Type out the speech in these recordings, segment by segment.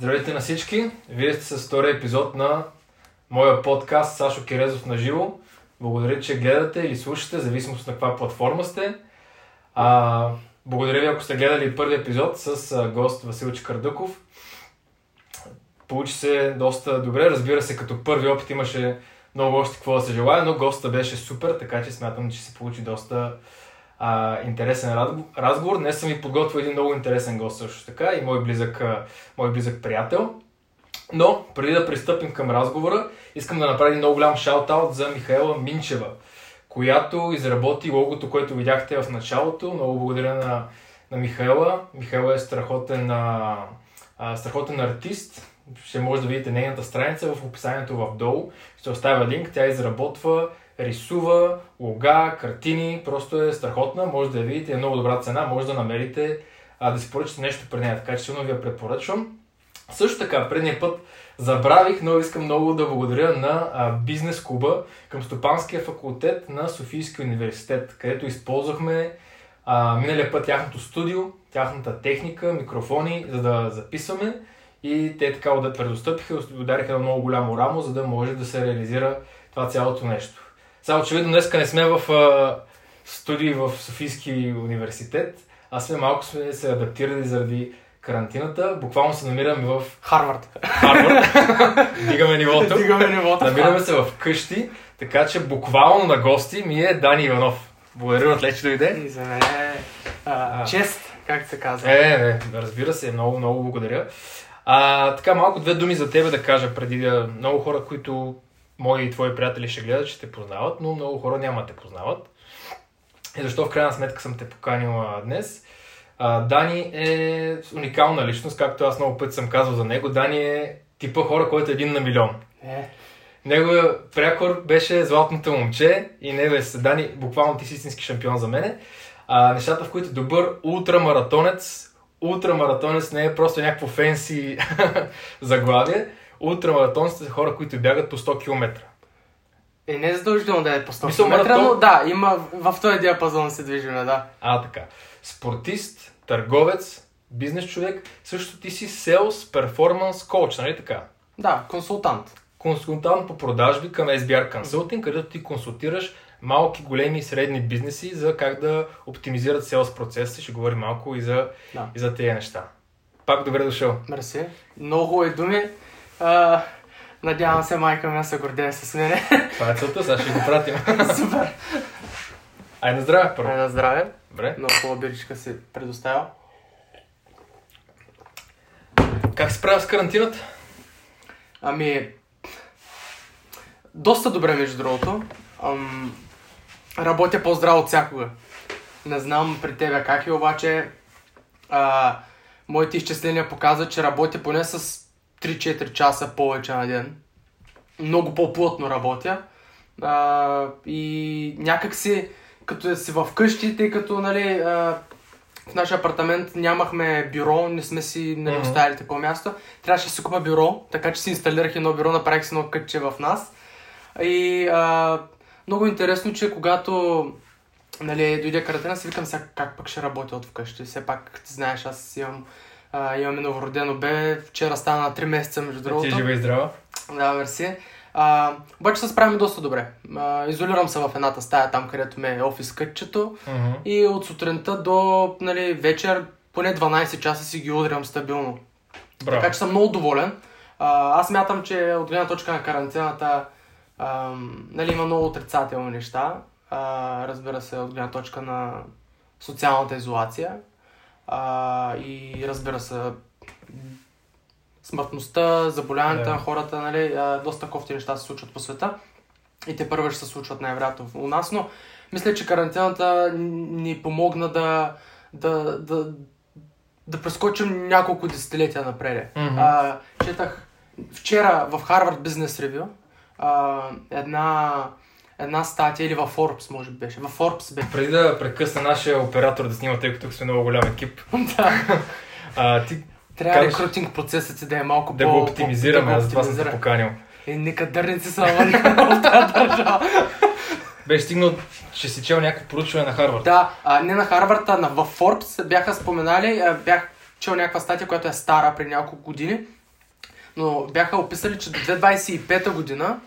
Здравейте на всички! Вие сте с втория епизод на моя подкаст Сашо Кирезов на живо. Благодаря, че гледате или слушате, зависимост на каква платформа сте. А, благодаря ви, ако сте гледали първи епизод с гост Васил Чикардъков. Получи се доста добре. Разбира се, като първи опит имаше много още какво да се желая, но госта беше супер, така че смятам, че се получи доста а, интересен разговор. Днес съм ви подготвил един много интересен гост също така и мой близък, мой близък приятел. Но, преди да пристъпим към разговора, искам да направя много голям шаут-аут за Михаела Минчева, която изработи логото, което видяхте в началото. Много благодаря на, на Михаела. Михаела е страхотен, а, а, страхотен артист. Ще може да видите нейната страница в описанието в долу. Ще оставя линк. Тя изработва рисува лога, картини, просто е страхотна, може да я видите, е много добра цена, може да намерите а, да си поръчате нещо при нея, така че силно ви я препоръчвам. Също така, предния път забравих, но искам много да благодаря на бизнес клуба към Стопанския факултет на Софийския университет, където използвахме а, миналия път тяхното студио, тяхната техника, микрофони, за да записваме и те така да предостъпиха и удариха едно много голямо рамо, за да може да се реализира това цялото нещо. Сега очевидно днеска не сме в а, студии в Софийски университет, а сме малко сме се адаптирали заради карантината. Буквално се намираме в Харвард. Харвард. Дигаме нивото. Дигаме нивото. Намираме се в къщи, така че буквално на гости ми е Дани Иванов. Благодаря, отле, че дойде. И за мен е чест, как се казва. Е, е, разбира се, много, много благодаря. А, така, малко две думи за тебе да кажа преди да... Много хора, които мои и твои приятели ще гледат, ще те познават, но много хора няма те познават. И защо в крайна сметка съм те поканил днес? А, Дани е уникална личност, както аз много пъти съм казвал за него. Дани е типа хора, който е един на милион. Е. Неговия прякор беше златното момче и него е Дани, буквално ти си истински шампион за мене. А, нещата, в които добър ултрамаратонец, ултрамаратонец не е просто някакво фенси заглавие, ултрамаратонците са хора, които бягат по 100 км. Е, не е задължително да е по 100 Мисъл, км, маратон- но да, има в този диапазон се движиме, да. А, така. Спортист, търговец, бизнес човек, също ти си селс, перформанс, коуч, нали така? Да, консултант. Консултант по продажби към SBR Consulting, където ти консултираш малки, големи и средни бизнеси за как да оптимизират селс процеса. Ще говорим малко и за, Да. и за тези неща. Пак добре дошъл. Мерси. Много хубави думи. А, надявам се майка ми да се гордее с мене. Това е целта, сега ще го пратим. Супер. Ай на здраве, първо. Ай на здраве. Добре. Много хубава биричка си предоставя. Как се справя с карантината? Ами, доста добре, между другото. Ам, работя по-здраво от всякога. Не знам при тебе как е, обаче а, моите изчисления показват, че работя поне с 3-4 часа повече на ден. Много по-плътно работя. А, и някак си, като си в къщи, тъй като нали, а, в нашия апартамент нямахме бюро, не сме си нали, Мгм. оставили такова място. Трябваше да си купа бюро, така че си инсталирах едно бюро, направих си едно кътче в нас. И а, много интересно, че когато нали, дойде карантина, си викам сега как пък ще работя от вкъщи. Все пак, ти знаеш, аз имам, а, имаме новородено бебе. Вчера стана на 3 месеца, между Ти е другото. жива и здрава. Да, мерси. А, обаче се справяме доста добре. А, изолирам се в едната стая, там където ме е офис кътчето. Мгм. И от сутринта до нали, вечер поне 12 часа си ги удрям стабилно. Браво. Така че съм много доволен. А, аз мятам, че от гледна точка на карантината ам, нали, има много отрицателни неща. А, разбира се, от гледна точка на социалната изолация. А, и разбира се, смъртността, заболяването Да. на хората, нали, а, доста кофти неща се случват по света. И те първо ще се случват най-вероятно у нас, но мисля, че карантината ни помогна да, да, да, да прескочим няколко десетилетия напред. Мгм. А, четах вчера в Harvard Business Review а, една, една статия или във Forbes, може би беше. Във Forbes беше. Преди да прекъсна нашия оператор да снима, тъй като тук сме много голям екип, да. а, ти Трябва Как- рекрутинг процесът си да е малко да по... го оптимизираме, да го аз това съм те поканил. Е, нека дърници са навън в тази държава. Беше стигнал, че си чел някакво проучване на Харвард. Да, а, не на Харвард, а на, в Forbes бяха споменали, а, бях чел някаква статия, която е стара преди няколко години, но бяха описали, че до 2025 година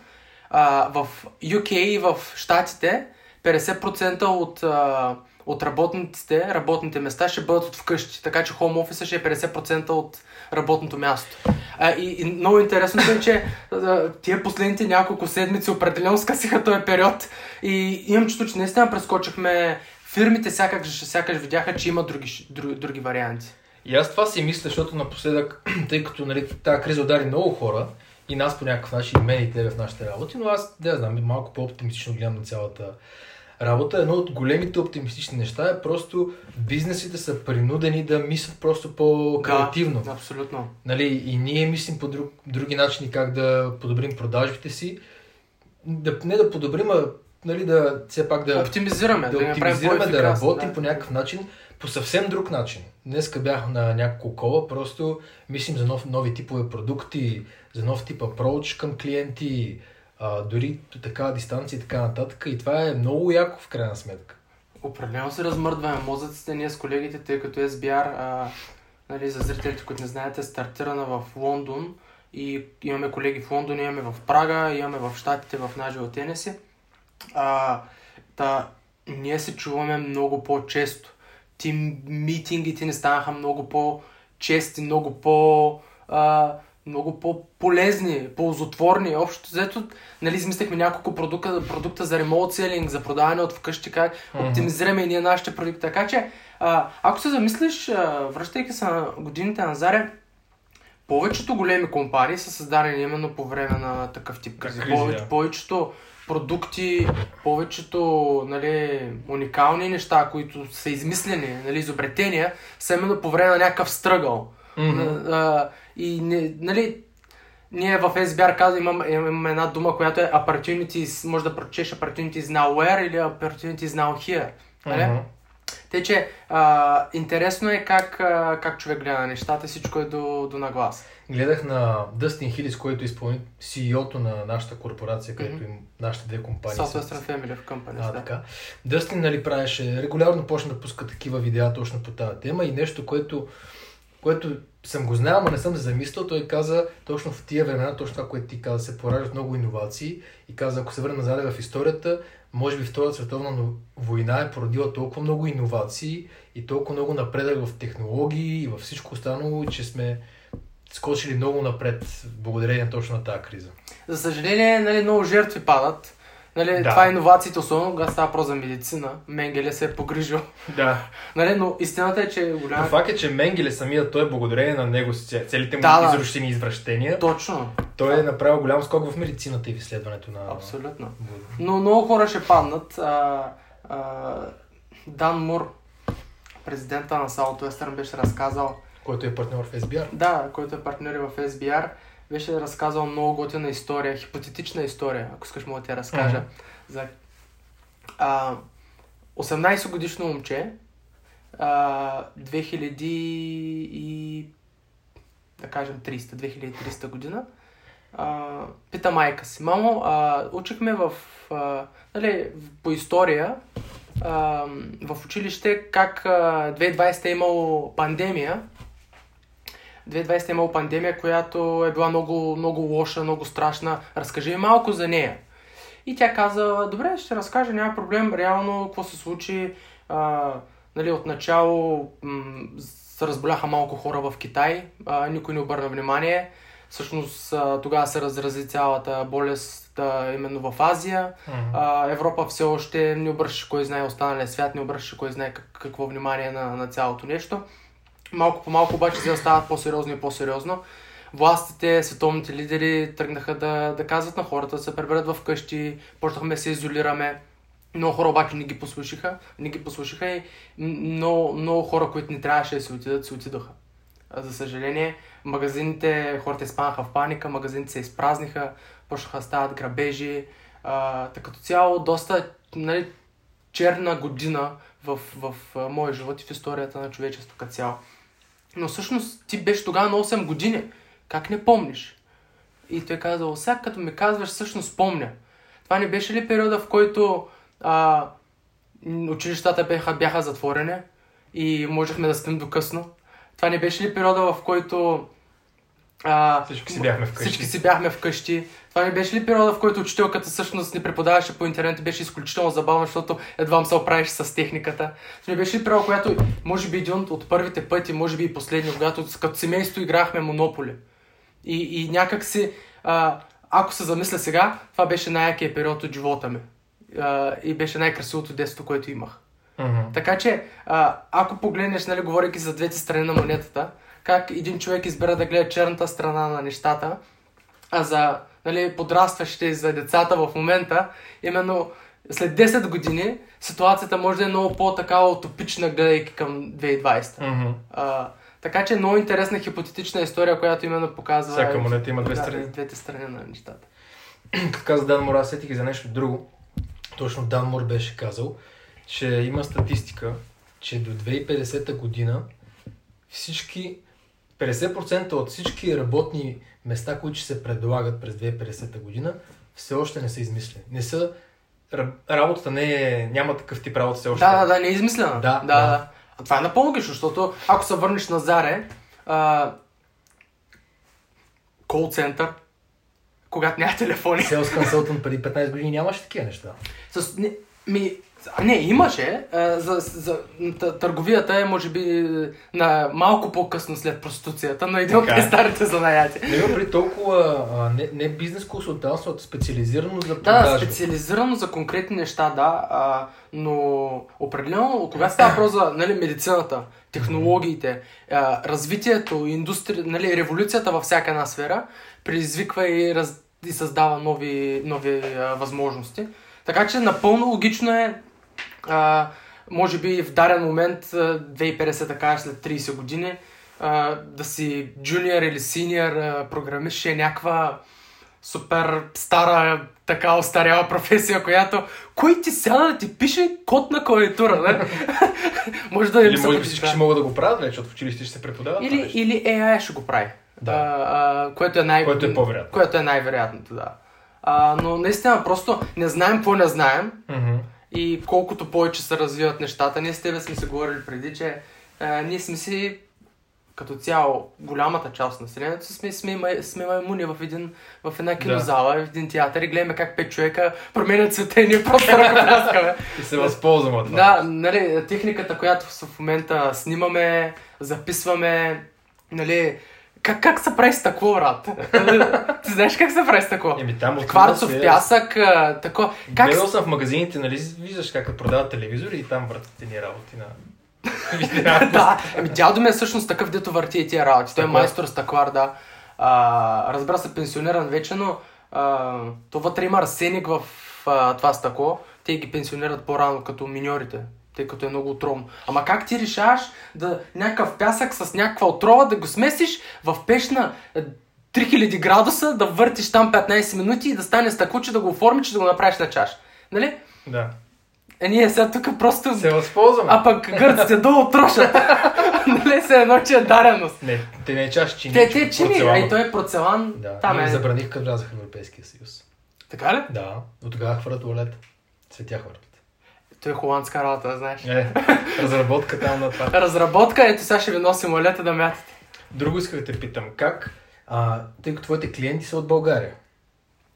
в UK и в Штатите 50% от, а, от работниците, работните места ще бъдат от вкъщи. Така че home office ще е 50% от работното място. А, и, и много интересно е, че а, тия последните няколко седмици определено скъсиха този период и имам чувство, че наистина прескочихме фирмите сякаш, сякаш видяха, че има други, други, други варианти. И аз това си мисля, защото напоследък, тъй като нали, тази криза удари много хора, и нас по някакъв начин, и мен и тебе в нашите работи, но аз, не знам, малко по-оптимистично гледам на цялата работа. Едно от големите оптимистични неща е просто бизнесите са принудени да мислят просто по-креативно. Да, абсолютно. Нали, и ние мислим по друг, други начини как да подобрим продажбите си. Да, не да подобрим, а нали, да все пак да оптимизираме, да, да, оптимизираме, да работим да. по някакъв начин, по съвсем друг начин. Днеска бях на няколко кола, просто мислим за нов, нови типове продукти, за нов тип approach към клиенти, а, дори до такава дистанция и така нататък. И това е много яко в крайна сметка. Определено се размърдваме мозъците ние с колегите, тъй като SBR, а, нали, за зрителите, които не знаете, е стартирана в Лондон и имаме колеги в Лондон, имаме в Прага, имаме в Штатите, в Нажил Тенеси. А, та, ние се чуваме много по-често. Тим митингите ни станаха много по-чести, много по- а, много по-полезни, ползотворни. Общо взето, нали, измислихме няколко продукта, продукта за ремонт селинг, за продаване от вкъщи, как mm-hmm. оптимизираме и ние нашите продукти. Така че, а, ако се замислиш, а, връщайки се на годините на Заре, повечето големи компании са създадени именно по време на такъв тип кризи. Повече, повечето продукти, повечето нали, уникални неща, които са измислени, нали, изобретения, са именно по време на някакъв стръгъл. Mm-hmm. А, и не, нали, ние в SBR казваме, имаме, имаме една дума, която е opportunities, може да прочеш opportunities now where или opportunities now here. Нали? Mm-hmm. Те, че а, интересно е как, а, как човек гледа на нещата, всичко е до, до наглас. Гледах на Дъстин Хилис, който е изпълни CEO-то на нашата корпорация, където mm-hmm. им нашите две компании. Southwestern Family of Companies, а, да. Така. Дъстин нали, правеше, регулярно почна да пуска такива видеа точно по тази тема и нещо, което, което съм го знал, но не съм се замислил. Той каза точно в тия времена, точно това, което ти каза, се пораждат много иновации и каза, ако се върна назад в историята, може би Втората световна война е породила толкова много иновации и толкова много напредък в технологии и във всичко останало, че сме скочили много напред благодарение точно на тази криза. За съжаление, нали, много жертви падат. Нали, да. Това е иновациите, особено когато става про за медицина. Менгеле се е погрижил. Да. нали, но истината е, че е голяма... факт е, че Менгеле самия той е благодарение на него целите му да, изрушени извращения. Точно. Той е направил голям скок в медицината и в изследването на... Абсолютно. Но много хора ще паднат. А, а, Дан Мур, президента на Southwestern, беше разказал... Който е партньор в SBR. Да, който е партньор в SBR беше разказал много готина история, хипотетична история, ако искаш мога да ти разкажа. Mm-hmm. За а, 18 годишно момче, а, 2000 и да кажем 300, 2300 година, а, пита майка си, мамо, а, учихме в, а, нали, по история а, в училище как а, 2020 е имало пандемия 2020 е имало пандемия, която е била много, много лоша, много страшна. Разкажи ми малко за нея. И тя каза, добре, ще разкажа, няма проблем, реално какво се случи. А, нали, отначало м- се разболяха малко хора в Китай, а, никой не обърна внимание. Всъщност а, тогава се разрази цялата болест а, именно в Азия. Mm-hmm. А, Европа все още не обръща кой знае останалия свят, не обръща кой знае как, какво внимание на, на цялото нещо. Малко по малко обаче се стават по-сериозно и по-сериозно. Властите, световните лидери тръгнаха да, да казват на хората да се преберат в къщи, почнахме да се изолираме. Много хора обаче не ги послушаха, не ги послушаха и много, много хора, които не трябваше да се отидат, се отидоха. За съжаление, магазините, хората изпанаха в паника, магазините се изпразниха, почнаха да стават грабежи. А, като цяло, доста нали, черна година в, в, в моя живот и в историята на човечеството като цяло. Но всъщност ти беше тогава на 8 години. Как не помниш? И той каза, сега като ми казваш, всъщност помня. Това не беше ли периода, в който а, училищата бяха, бяха затворени и можехме да спим до късно? Това не беше ли периода, в който А, Всички си бяхме вкъщи. Всички си бяхме вкъщи. Това ми беше ли периода, в който учителката всъщност ни преподаваше по интернет и беше изключително забавно, защото едва се оправиш с техниката. Това ми беше ли периода, която може би един от първите пъти, може би и последния, когато като семейство играхме Монополи. И, и някак си, а, ако се замисля сега, това беше най-якият период от живота ми. А, и беше най-красивото детство, което имах. Мгм. Така че, а, ако погледнеш, нали, говорейки за двете страни на монетата, как един човек избира да гледа черната страна на нещата, а за нали, подрастващите и за децата в момента, именно след 10 години ситуацията може да е много по-такава утопична, гледайки към 2020. Мгм. А, така че много интересна хипотетична история, която именно показва Всяка монета има две да, страни. двете страни на нещата. Като каза Дан Мор, аз сетих и за нещо друго. Точно Дан Мор беше казал, че има статистика, че до 2050 година всички 50% от всички работни места, които ще се предлагат през 2050 година, все още не са измислени. Не са... ра- Работата не е... Няма такъв тип работа все още. Да, да, да, не е измислена. Да, да. да. да. А това е напълно логично, защото ако се върнеш на Заре, а, кол център, когато няма телефони. Sales Consultant преди 15 години нямаше такива неща. С, не, ми, не, имаше. А, за, за, търговията е, може би, на малко по-късно след проституцията, но един от е. най-старите занаяти. Не при толкова не, не бизнес консултантство, а специализирано за Да, продажа. специализирано за конкретни неща, да, а, но определено, когато става въпрос за нали, медицината, технологиите, а, развитието, индустри... нали, революцията във всяка една сфера, предизвиква и, раз... и създава нови, нови а, възможности. Така че напълно логично е, а, може би в дарен момент, а, 2050 така след 30 години, а, да си джуниор или синьор програмист ще е някаква супер стара, така остаряла професия, която кой ти сяда да ти пише код на клавиатура, не? може да Или може би всички ще могат да го правят, вече, защото в училище ще се преподават. или, или AI ще го прави. Да. А, а, което е най- Което е по-вероятно. Което е най-вероятното, да. А, но наистина просто не знаем какво не знаем Мгм. И колкото повече се развиват нещата. Ние с тебе сме се говорили преди, че а, ние сме си като цяло, голямата част от населението сме, сме, май- сме маймуни в, един, в една кинозала, в един театър и гледаме как пет човека променят света и ние просто ръкопляскаме. И се възползвам от това. Да, нали, техниката, която в момента снимаме, записваме, нали, как, как се прави стъкло, брат? Ти знаеш как се прави стъкло? Еми там Кварцов пясък, а, тако. Как Гледал съм в магазините, нали, виждаш как продават телевизори и там въртат ни работи на... Да, ами дядо ми е всъщност такъв, дето върти и тия работи. Той е майстор стъклар, да. А, разбира се, пенсиониран вече, но а, то вътре има арсеник в а, това стъкло. Те ги пенсионират по-рано, като миньорите. Тъй като е много отровно. Ама как ти решаваш да някакъв пясък с някаква отрова да го смесиш в пеш на е, 3000 градуса, да въртиш там 15 минути и да стане стъкло, че да го оформиш, че да го направиш на чаш. Нали? Да. Е, ние сега тук просто... Се възползваме. А пък гърците долу трошат. нали се едно, че е дареност. Не, те не е чаш чини. Те, те чини, а и той е порцелан. Да, Там е. забраних като влязах в Европейския съюз. Така ли? Да, от тогава хвърля туалет. Светя хвърлят. Той е холандска работа, знаеш. Е, разработка там на това. Разработка, ето сега ще ви носи молета да мятате. Друго исках да те питам. Как, а, тъй като твоите клиенти са от България,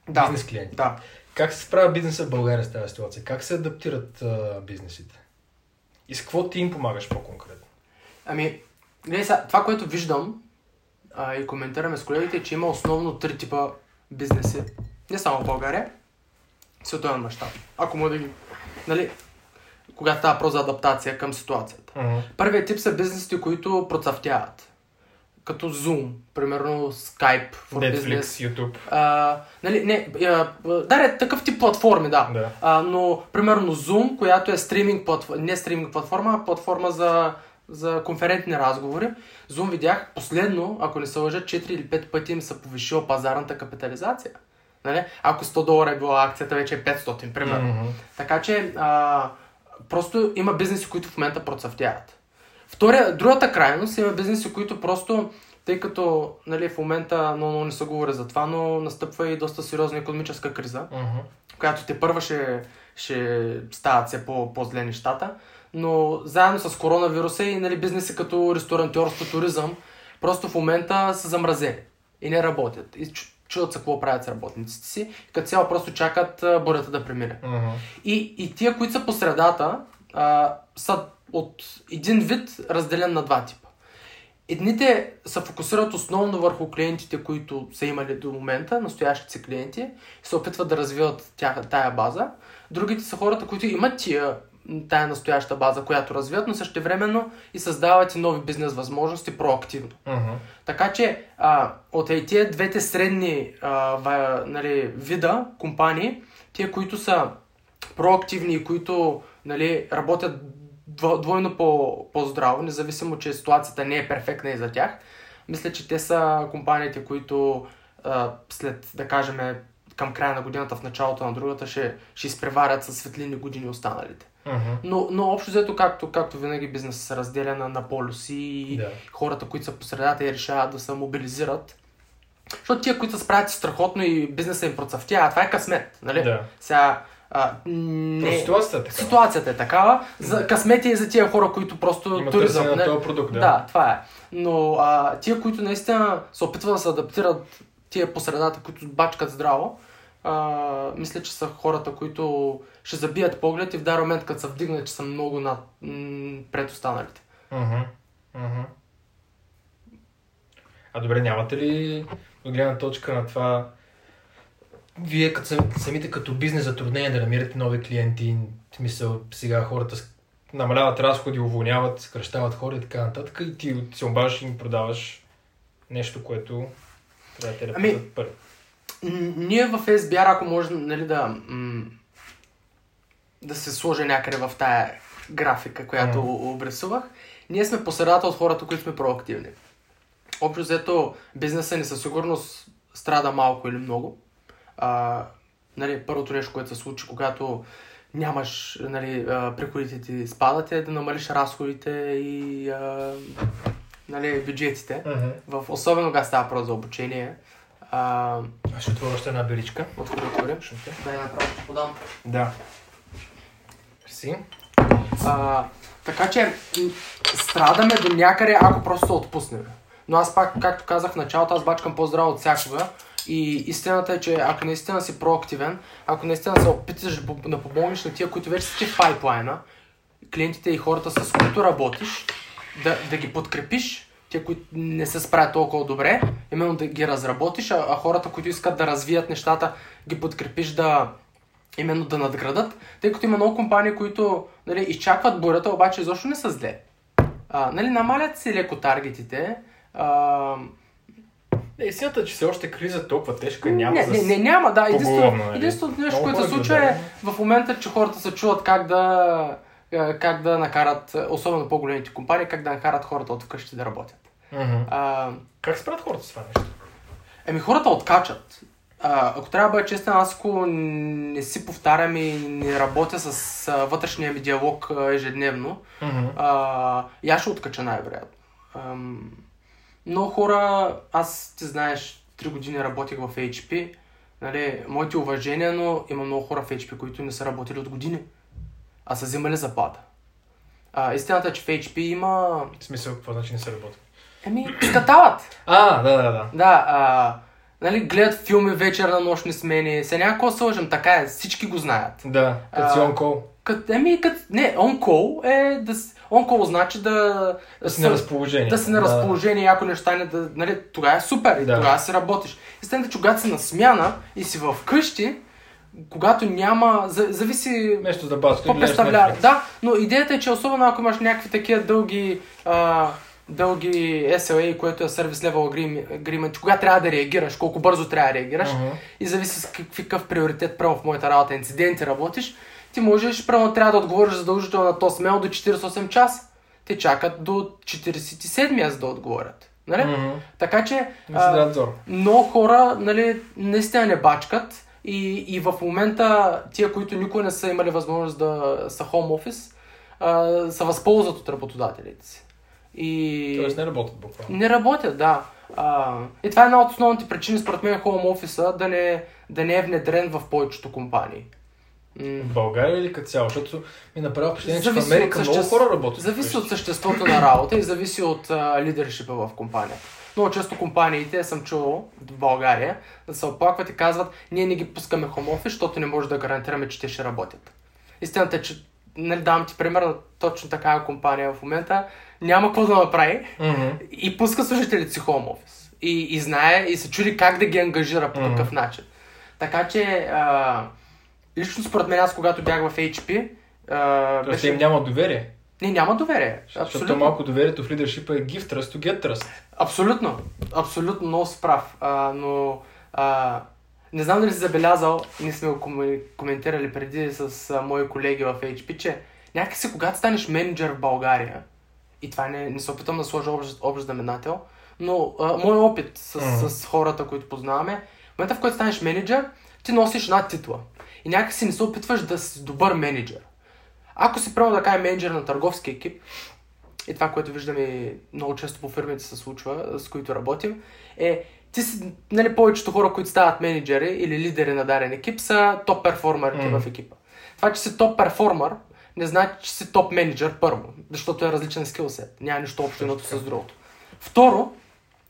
Да. бизнес клиенти, Да. как се справя бизнеса в България с тази ситуация? Как се адаптират а, бизнесите? И с какво ти им помагаш по-конкретно? Ами, гледай сега, това, което виждам а, и коментираме с колегите, е, че има основно три типа бизнеси. Не само в България, световен мащаб. Ако мога да ги... Нали, когато става про за адаптация към ситуацията. Първият тип са бизнесите, които процъфтяват. Като Zoom, примерно Skype for Netflix, Business. YouTube. А, нали, не, а, да, е такъв тип платформи, да. Да. А, но, примерно, Zoom, която е стриминг платформа, не стриминг платформа, а платформа за, за конферентни разговори. Zoom видях последно, ако не се лъжа, 4 или 5 пъти им се повишила пазарната капитализация. Нали? Ако 100 долара е била акцията, вече е 500, примерно. Мгм. Така че а, просто има бизнеси, които в момента процъфтяват. Втория, другата крайност има бизнеси, които просто, тъй като нали, в момента много, много не се говори за това, но настъпва и доста сериозна економическа криза, Мгм. която те първа ще, ще стават все по, по-зле нещата. Но заедно с коронавируса и нали, бизнеси като ресторантьорство, туризъм, просто в момента са замразени. и не работят. И чу- чудят се какво правят с работниците си. Като цяло просто чакат бурята да премине. Мгм. И, и тия, които са по средата, а, са от един вид разделен на два типа. Едните се фокусират основно върху клиентите, които са имали до момента, настоящите си клиенти, и се опитват да развиват тях, тая база. Другите са хората, които имат тия, тая настояща база, която развиват, но същевременно и създават и нови бизнес възможности проактивно. Мгм. Така че а, от е, тия двете средни а, ва, нали, вида компании, тия, които са проактивни и които нали, работят дво- двойно по, по-здраво, независимо, че ситуацията не е перфектна и за тях, мисля, че те са компаниите, които а, след, да кажем, към края на годината, в началото на другата, ще, ще изпреварят със светлини години останалите. Но, но общо взето, както, както винаги бизнесът се разделя на, на полюси и Да. хората, които са по средата и решават да се мобилизират. Защото тия, които се справят страхотно и бизнеса им процъфтява, това е късмет, нали? Да. Сега, а, не... Просто ситуацията е така. Ситуацията е такава. За късмет е и за тия хора, които просто Има туризъм. не? този продукт, да. Да, това е. Но а, тия, които наистина се опитват да се адаптират, тия по средата, които бачкат здраво, а, мисля, че са хората, които ще забият поглед и в даден момент, като се вдигнат, че са много над, м- пред останалите. Мгм. Мгм. А добре, нямате ли от гледна точка на това вие като, сам- самите като бизнес затруднения да намирате нови клиенти, смисъл сега хората намаляват разходи, уволняват, съкръщават хора и така нататък и ти се обаждаш и им продаваш нещо, което трябва да те Ами. М, Ние в SBR, ако може нали, да, да се сложи някъде в тая графика, която mm. обрисувах, ние сме по средата от хората, които сме проактивни. Общо взето, бизнеса ни със сигурност страда малко или много. А, нали, първото нещо, което се случи, когато нямаш, нали, приходите ти спадат, е да намалиш разходите и а, нали, бюджетите. Мгм. В, особено когато става въпрос за обучение. А, Аз ще отворя още една беличка. Отвори, отвори. Ще те. Дай направо ще подам. Да. Си. А, така че страдаме до някъде, ако просто се отпуснем. Но аз пак, както казах в началото, аз бачкам по-здраво от всякога. И истината е, че ако наистина си проактивен, ако наистина се опиташ да да помогнеш на тия, които вече са ти в пайплайна, клиентите и хората с които работиш, да, да ги подкрепиш, тия, които не се справят толкова добре, именно да ги разработиш, а, а хората, които искат да развият нещата, ги подкрепиш да, именно да надградат, тъй като има много компании, които нали, изчакват бурята, обаче изобщо не са зле. А, нали, намалят си леко таргетите. А, Не, истината е, че все още криза толкова тежка няма не, не, не, няма, да. Единствено, нали? единственото нещо, което се случва е гледат. в момента, че хората се чуват как да, е, как да накарат, особено по-големите компании, как да накарат хората от вкъщи да работят. Мгм. А, Как се правят хората с това нещо? Еми хората откачат. А, ако трябва да бъда честен, аз ако не си повтарям и не работя с а, вътрешния ми диалог а, ежедневно, Мгм. а, аз ще откача най-вероятно. Много хора, аз ти знаеш, 3 години работих в HP, нали, моите уважения, но има много хора в HP, които не са работили от години, а са взимали заплата. А, истината е, че в HP има... В смисъл, какво значи не се работи? Еми, скатават. А, да, да, да. Да, а, нали, гледат филми вечер на нощни смени. Се някакво се лъжем, така е, всички го знаят. Да, като си А, он кол. Кът, еми, кът, не, on-call е да... с- On-call значи да... Да си на разположение. Да си на разположение, ако не стане, да, нали, тогава е супер и Да. тогава си работиш. Истината, че когато си на смяна и си в къщи, когато няма, за, зависи Нещо да баска. какво представлява. Да, но идеята е, че особено ако имаш някакви такива дълги, а, дълги SLA, което е Service Level Agreement, кога трябва да реагираш, колко бързо трябва да реагираш Мгм. и зависи с какъв приоритет прямо в моята работа, инциденти работиш, ти можеш, прямо трябва да отговориш задължително на този смел до 48 часа. Те чакат до 47-я, за да отговорят. Нали? Мгм. Така че а, много хора нали, наистина не бачкат и, и в момента тия, които никога не са имали възможност да са home office, а, се възползват от работодателите си. И... Тоест не работят буквално. Не работят, да. А, и това е една от основните причини, според мен, home office да не, да не е внедрен в повечето компании. В България или като цяло? Защото ми направи впечатление, че в Америка много съществ- хора работят. Зависи от съществото на работа и зависи от лидершипа в компанията. Много често компаниите, съм чувал в България, да се оплакват и казват, ние не ги пускаме home office, защото не може да гарантираме, че те ще работят. Истината е, че нали, давам ти пример на точно такава компания в момента, няма какво да направи Мгм. и пуска служителите си home office. И, и знае и се чуди как да ги ангажира по Мгм. какъв начин. Така че, а, лично според мен, аз когато бях в HP, а, Тоест им няма доверие. Не, няма доверие. Защото Абсолютно. малко доверието в лидершипа е give trust to get trust. Абсолютно. Абсолютно много прав. А, но а, не знам дали си забелязал, ние сме го коме- коментирали преди с а, мои колеги в HP, че някакси когато станеш менеджер в България, и това не, не се опитам да сложа общ, общ знаменател, но а, моят опит с, Мгм. с хората, които познаваме, в момента в който станеш менеджер, ти носиш една титла. И някакси не се опитваш да си добър менеджер. Ако си правил да кажем менеджер на търговски екип, и това, което виждаме много често по фирмите се случва, с които работим, е, ти си, нали, повечето хора, които стават менеджери или лидери на даден екип, са топ перформерите Мгм. в екипа. Това, че си топ перформер, не значи, че си топ менеджер първо, защото е различен скилсет. Няма нищо общо едното с другото. Второ,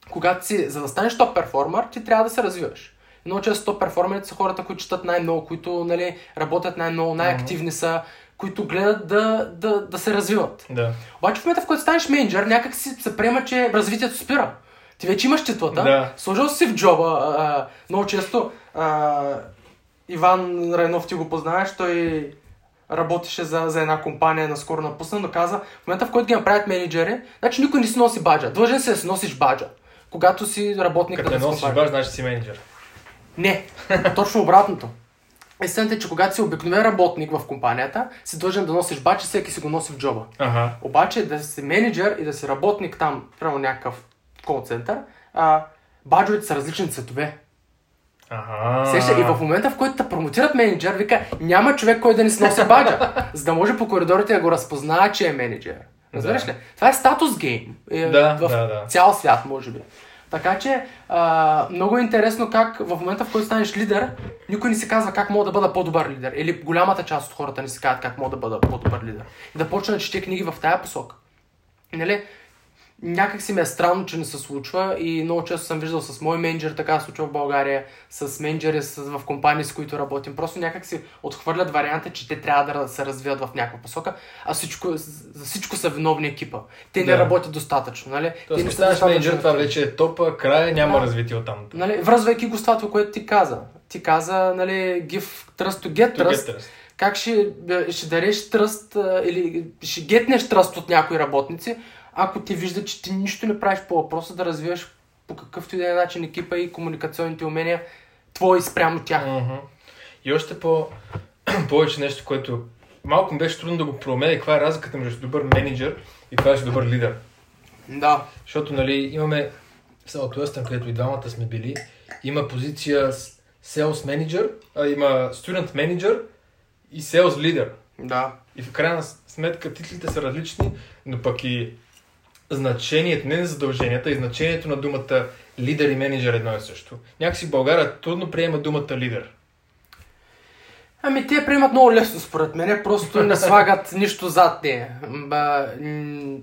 когато си, за да станеш топ перформер, ти трябва да се развиваш. Много често топ перформерите са хората, които четат най-много, които нали, работят най-много, най-активни са, които гледат да, да, да се развиват. Да. Обаче в момента, в който станеш менеджер, някак си се приема, че развитието спира. Ти вече имаш титлата, Да. сложил си в джоба. А, много често а, Иван Райнов ти го познаваш, той работеше за, за една компания, наскоро напусна, но каза, в момента в който ги направят менеджери, значи никой не си носи баджа. Длъжен си да си носиш баджа, когато си работник Като не носиш баш, значи си менеджер. Не, точно обратното. Истината е, че когато си обикновен работник в компанията, си длъжен да носиш бач и всеки си го носи в джоба. Ага. Обаче да си менеджер и да си работник там, прямо някакъв кол център, а, баджовете са различни цветове. Ага. Сеща, и в момента, в който те промотират менеджер, вика, няма човек, който да не си носи баджа, за да може по коридорите да го разпознава, че е менеджер. Разбираш Да. ли? Това е статус гейм. Е, Да, в да, да. цял свят, може би. Така че, а, много е интересно как в момента, в който станеш лидер, никой не си казва как мога да бъда по-добър лидер. Или голямата част от хората не си казват как мога да бъда по-добър лидер. И да почна да чете книги в тая посока. Нали? Някак си ми е странно, че не се случва и много често съм виждал с мой менеджер, така се случва в България, с менеджери в компании, с които работим. Просто някак си отхвърлят варианта, че те трябва да се развият в някаква посока, а всичко, за всичко са виновни екипа. Те не Да. работят достатъчно, нали? Тоест, те не достатъчно менеджер, това вече е топа, края, няма Да. развитие оттам. Нали, връзвайки го с това, което ти каза. Ти каза, нали, give trust to get To trust. get trust. Как ще, ще дареш тръст или ще гетнеш тръст от някои работници, ако ти вижда, че ти нищо не правиш по въпроса да развиваш по какъвто и да е начин екипа и комуникационните умения твои спрямо тях. И още по... повече нещо, което малко ми беше трудно да го проумея, каква е разликата между добър менеджер и да си добър лидер. Да. Защото, нали, имаме в Southwestern, където и двамата сме били, има позиция Sales Manager, а има Student Manager и Sales Leader. Да. И в крайна сметка титлите са различни, но пък и значението, не на задълженията, и значението на думата лидер и менеджер едно и също. Някакси в България трудно приема думата лидер. Ами те приемат много лесно според мен, просто не слагат нищо зад нея. Ба, м-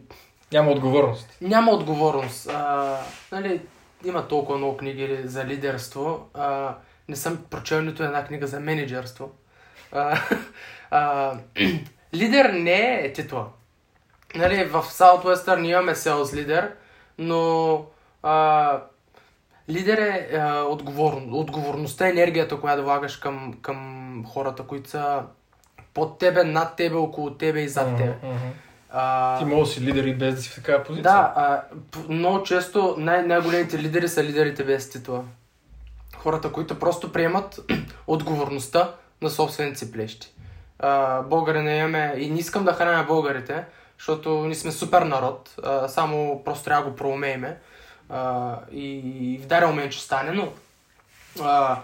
Няма отговорност. няма отговорност. А, нали, има толкова много книги за лидерство. А, не съм прочел нито една книга за менеджерство. А, а, лидер не е титла. Нали, в Southwestern имаме селс лидер, но а, лидер е а, отговорн, отговорността, енергията, която влагаш към, към хората, които са под тебе, над тебе, около тебе и зад тебе. Мгм, мгм. А, Ти можеш да си лидер и без да си в такава позиция. да, а, много често най- най-големите лидери са лидерите без титла. Хората, които просто приемат отговорността на собствените си плещи. А, българи не имаме и не искам да храня българите, защото ние сме супер народ, а, само просто трябва да го проумееме. А, и, и в даря момент ще стане, но а,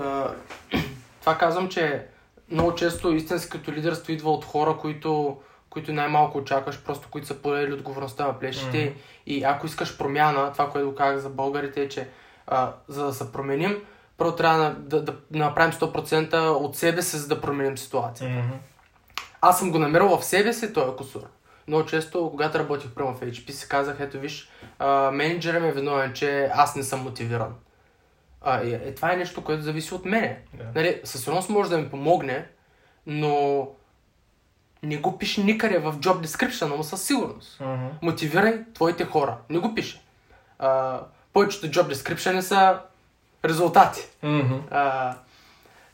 а, това казвам, че много често истинското лидерство идва от хора, които, които най-малко очакваш, просто които са поели отговорността на плещите. Мгм. И ако искаш промяна, това, което казах за българите е, че а, за да се променим, първо трябва да, да, да направим 100% от себе си, за да променим ситуацията. Мгм. Аз съм го намерил в себе си този кусур. Много често, когато работих прямо в HP, си казах, ето виж, а, менеджерът ми е виновен, че аз не съм мотивиран. А, е, е, това е нещо, което зависи от мене. Да. Нали, със сигурност може да ми помогне, но не го пише никъде в job description, но със сигурност. Мгм. Мотивирай твоите хора. Не го пише. А, повечето job description са резултати. Мгм. А,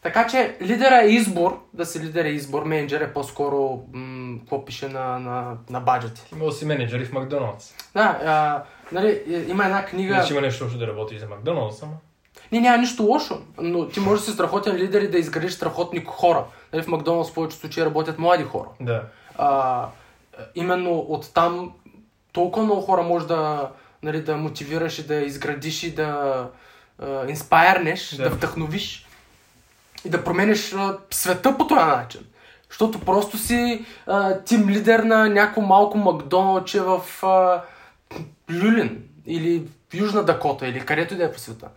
така че лидера е избор, да си лидер е избор, менеджер е по-скоро, м- какво пише на, на, на баджети. Да си менеджер и в Макдоналдс. Да, а, нали, е- има една книга... Не, че има нещо общо да работиш за Макдоналдс, ама. Не, няма нищо лошо, но ти можеш да си страхотен лидер и да изградиш страхотни хора. Нали, в Макдоналдс в повечето случаи работят млади хора. Да. А, именно от там толкова много хора може да, нали, да мотивираш и да изградиш и да инспайрнеш. Да. да вдъхновиш и да промениш а, света по този начин. Защото просто си а, тим лидер на някакво малко Макдоналдче в а, Люлин или Южна Дакота или където и да е по света.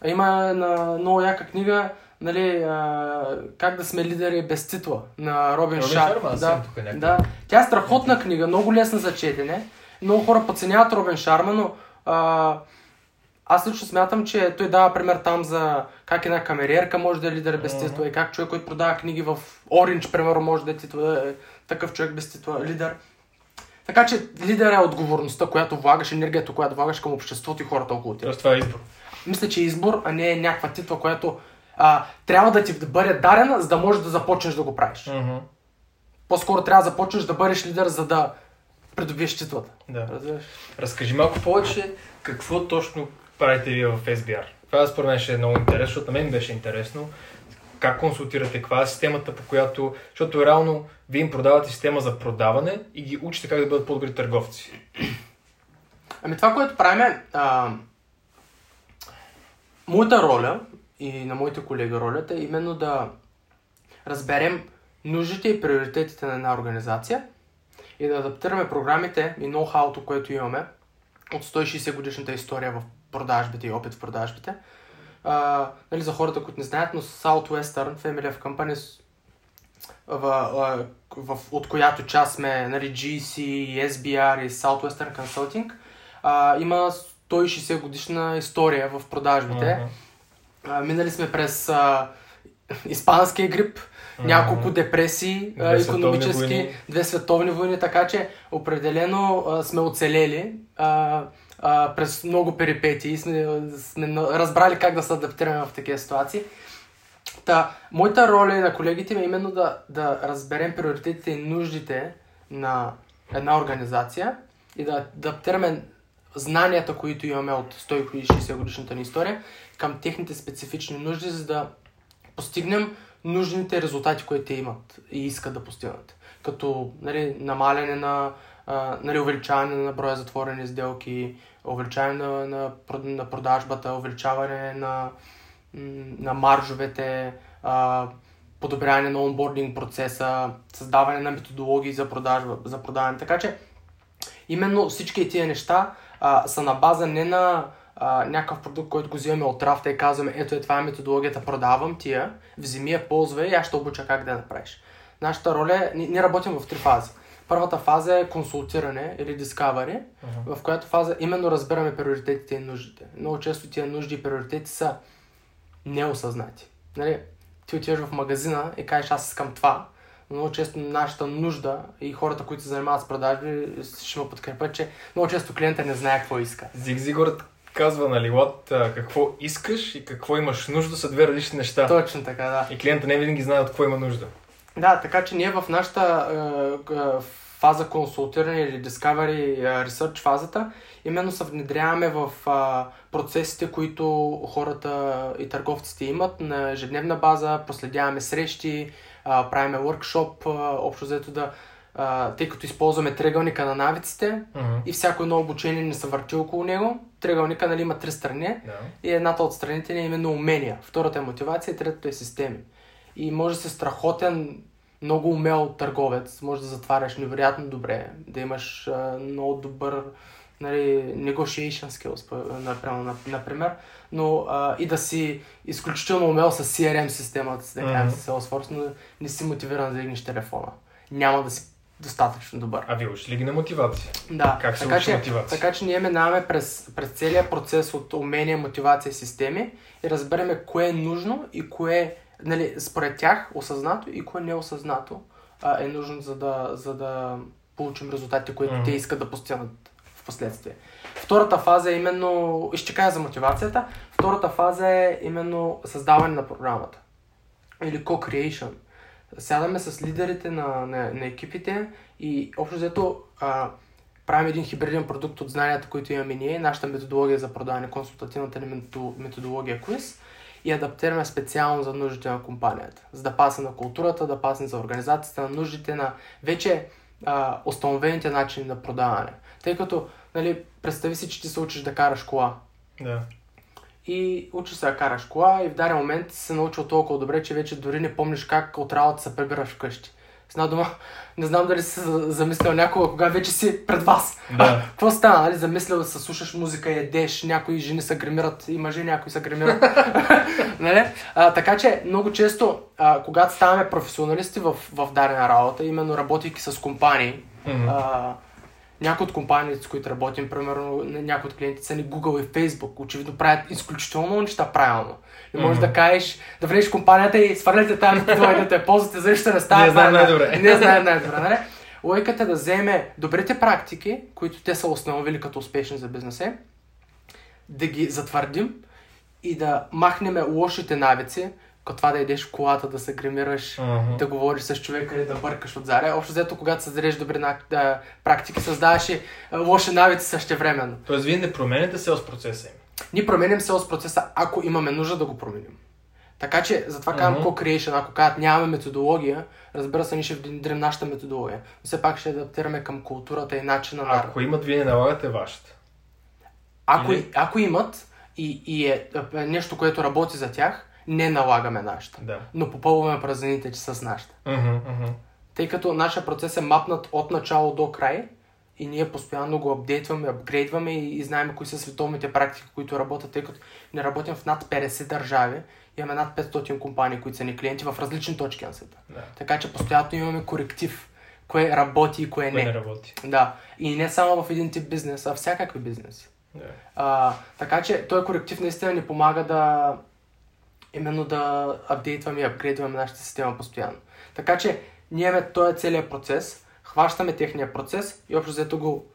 А Има на много яка книга, нали, а, как да сме лидери без титла на Робин, Робин Шар. Шарма, да, тук да. Тя е страхотна книга, много лесна за четене. Много хора подценяват Робин Шарма, но а, аз лично смятам, че той дава пример там за как една камериерка може да е лидер без титла и как човек, който продава книги в Оранж, примерно, може да е титла, е такъв човек без титла лидер. Така че лидер е отговорността, която влагаш, енергията, която влагаш към обществото и хората около теб. Това е избор. Мисля, че е избор, а не е някаква титла, която а, трябва да ти бъде дарена, за да можеш да започнеш да го правиш. Мгм. По-скоро трябва да започнеш да бъдеш лидер, за да придобиеш титлата. Да. Разбираш? Разкажи малко повече какво точно правите вие в SBR. Това според мен ще е много интересно, защото на мен беше интересно. Как консултирате, каква е системата, по която... Защото реално вие им продавате система за продаване и ги учите как да бъдат по-добри търговци. Ами това, което правим е... А, моята роля и на моите колеги ролята е именно да разберем нуждите и приоритетите на една организация и да адаптираме програмите и ноу-хауто, което имаме от 160 годишната история в продажбите и опит в продажбите. А, нали, за хората, които не знаят, но Southwestern Family of Companies в, в, от която част сме нали, GC, SBR и Southwestern Consulting, а, има 160 годишна история в продажбите. Мгм. А, минали сме през а, испанския грип, Мгм. няколко депресии, Две световни економически, войни. две световни войни, така че определено а, сме оцелели а, а, през много перипетии, сме, сме разбрали как да се адаптираме в такива ситуации. Та, моята роля и на колегите ми е именно да, да разберем приоритетите и нуждите на една организация и да адаптираме знанията, които имаме от 160 годишната ни история, към техните специфични нужди, за да постигнем нужните резултати, които те имат и искат да постигнат. Като нали, намаляне на, а, нали, увеличаване на броя затворени сделки, увеличаване на, на, на продажбата, увеличаване на, на маржовете, а, подобряване на онбординг процеса, създаване на методологии за продажба, за продаване. Така че именно всички тия неща а, са на база не на а, някакъв продукт, който го взимаме от рафта и казваме, ето е това е методологията, продавам тия, вземи я, ползвай и аз ще обуча как да я направиш. Нашата роля е, ние работим в три фази. Първата фаза е консултиране или discovery, Мгм. в която фаза именно разбираме приоритетите и нуждите. Много често тия нужди и приоритети са неосъзнати. Нали? Ти отиваш в магазина и кажеш аз искам това, но много често нашата нужда и хората, които се занимават с продажби, ще ме подкрепят, че много често клиента не знае какво иска. Зиг Зигорът казва, нали, а, какво искаш и какво имаш нужда са две различни неща. Точно така, да. И клиента не винаги знае от какво има нужда. Да, така че ние в нашата е, е, фаза консултиране или discovery е, research фазата, именно се внедряваме в е, процесите, които хората и търговците имат на ежедневна база, проследяваме срещи, е, правиме workshop, е, общо взето да, е, тъй като използваме тръгълника на навиците Мгм. и всяко едно обучение не се върти около него. Тръгълника нали, има три страни. Да. И едната от страните ни е именно умения. Втората е мотивация, и третата е системи. И може да си страхотен, много умел търговец, може да затваряш невероятно добре, да имаш а, много добър нали, negotiation skills, например, но а, и да си изключително умел с CRM системата, си, да кажем Мгм. с Salesforce, но не си мотивиран да дигнеш телефона. Няма да си достатъчно добър. А вие учили ли ги на мотивация? Да, Как се така, учи мотивация? така че ние минаваме през, през целият процес от умения, мотивация и системи и разбереме кое е нужно и кое нали, според тях осъзнато и кое неосъзнато а, е нужно за да, за да получим резултатите, които Мгм. те искат да постигнат в последствие. Втората фаза е именно, ще кажа за мотивацията, втората фаза е именно създаване на програмата или co-creation. Сядаме с лидерите на, на, на екипите и общо взето а, правим един хибриден продукт от знанията, които имаме ние, нашата методология за продаване, консултативната ни мето- методология quiz и адаптираме специално за нуждите на компанията, за да пасне на културата, да пасне за организацията, на нуждите на вече а, установените начини на продаване. Тъй като, нали, представи си, че ти се учиш да караш кола Да. и учиш се да караш кола и в даден момент си се научил толкова добре, че вече дори не помниш как от работа се прибираш вкъщи. С една дума, не знам дали си за- замислял някога, кога вече си пред вас. Да. Какво стана, нали? Замислял се слушаш музика, ядеш, някои жени се гримират и мъже някои се гримират. нали? а, така че много често, а, когато ставаме професионалисти в, в дадена работа, именно работейки с компании, Мгм. а, някои от компаниите, с които работим, примерно някои от клиентите са ни Google и Facebook, очевидно правят изключително неща правилно. Не можеш Мгм. да кажеш, да влезеш в компанията и свърляте тази методология да те ползвате, за нищо не става. Ние знаем Това е най- най-добре. Ние знаем най-добре, нали? Логиката е да вземе добрите практики, които те са установили като успешни за бизнеса, да ги затвърдим и да махнем лошите навици, това да идеш в колата, да се гримираш, Мгм. да говориш с човека или да бъркаш от заря. Общо взето, когато създадеш добри на, да, практики, създаваш и лоши навици същевременно. Тоест, вие не променяте селс процеса им. Ние променим селс процеса, ако имаме нужда да го променим. Така че, затова казвам Мгм. co-creation, ако казват нямаме методология, разбира се, ние ще внедрим нашата методология. Но все пак ще адаптираме към културата и начина на... Ако имат, вие не налагате вашата. Ако, Или- ако имат и, и е, е нещо, което работи за тях, не налагаме нашата. Да. Но попълваме празнините че с нашата. Мгм, мгм. Тъй като нашия процес е мапнат от начало до край и ние постоянно го апдейтваме, апгрейдваме и, и знаем кои са световните практики, които работят, тъй като не работим в над 50 държави, имаме над 500 компании, които са ни клиенти в различни точки на света. Да. Така че постоянно имаме коректив, кое работи и кое Кое не. не работи. Да. И не само в един тип бизнес, а всякакви бизнеси. Да. А, така че този коректив наистина ни помага да именно да апдейтваме и апгрейдваме нашата система постоянно. Така че ние имаме този целият процес, хващаме техния процес и общо взето го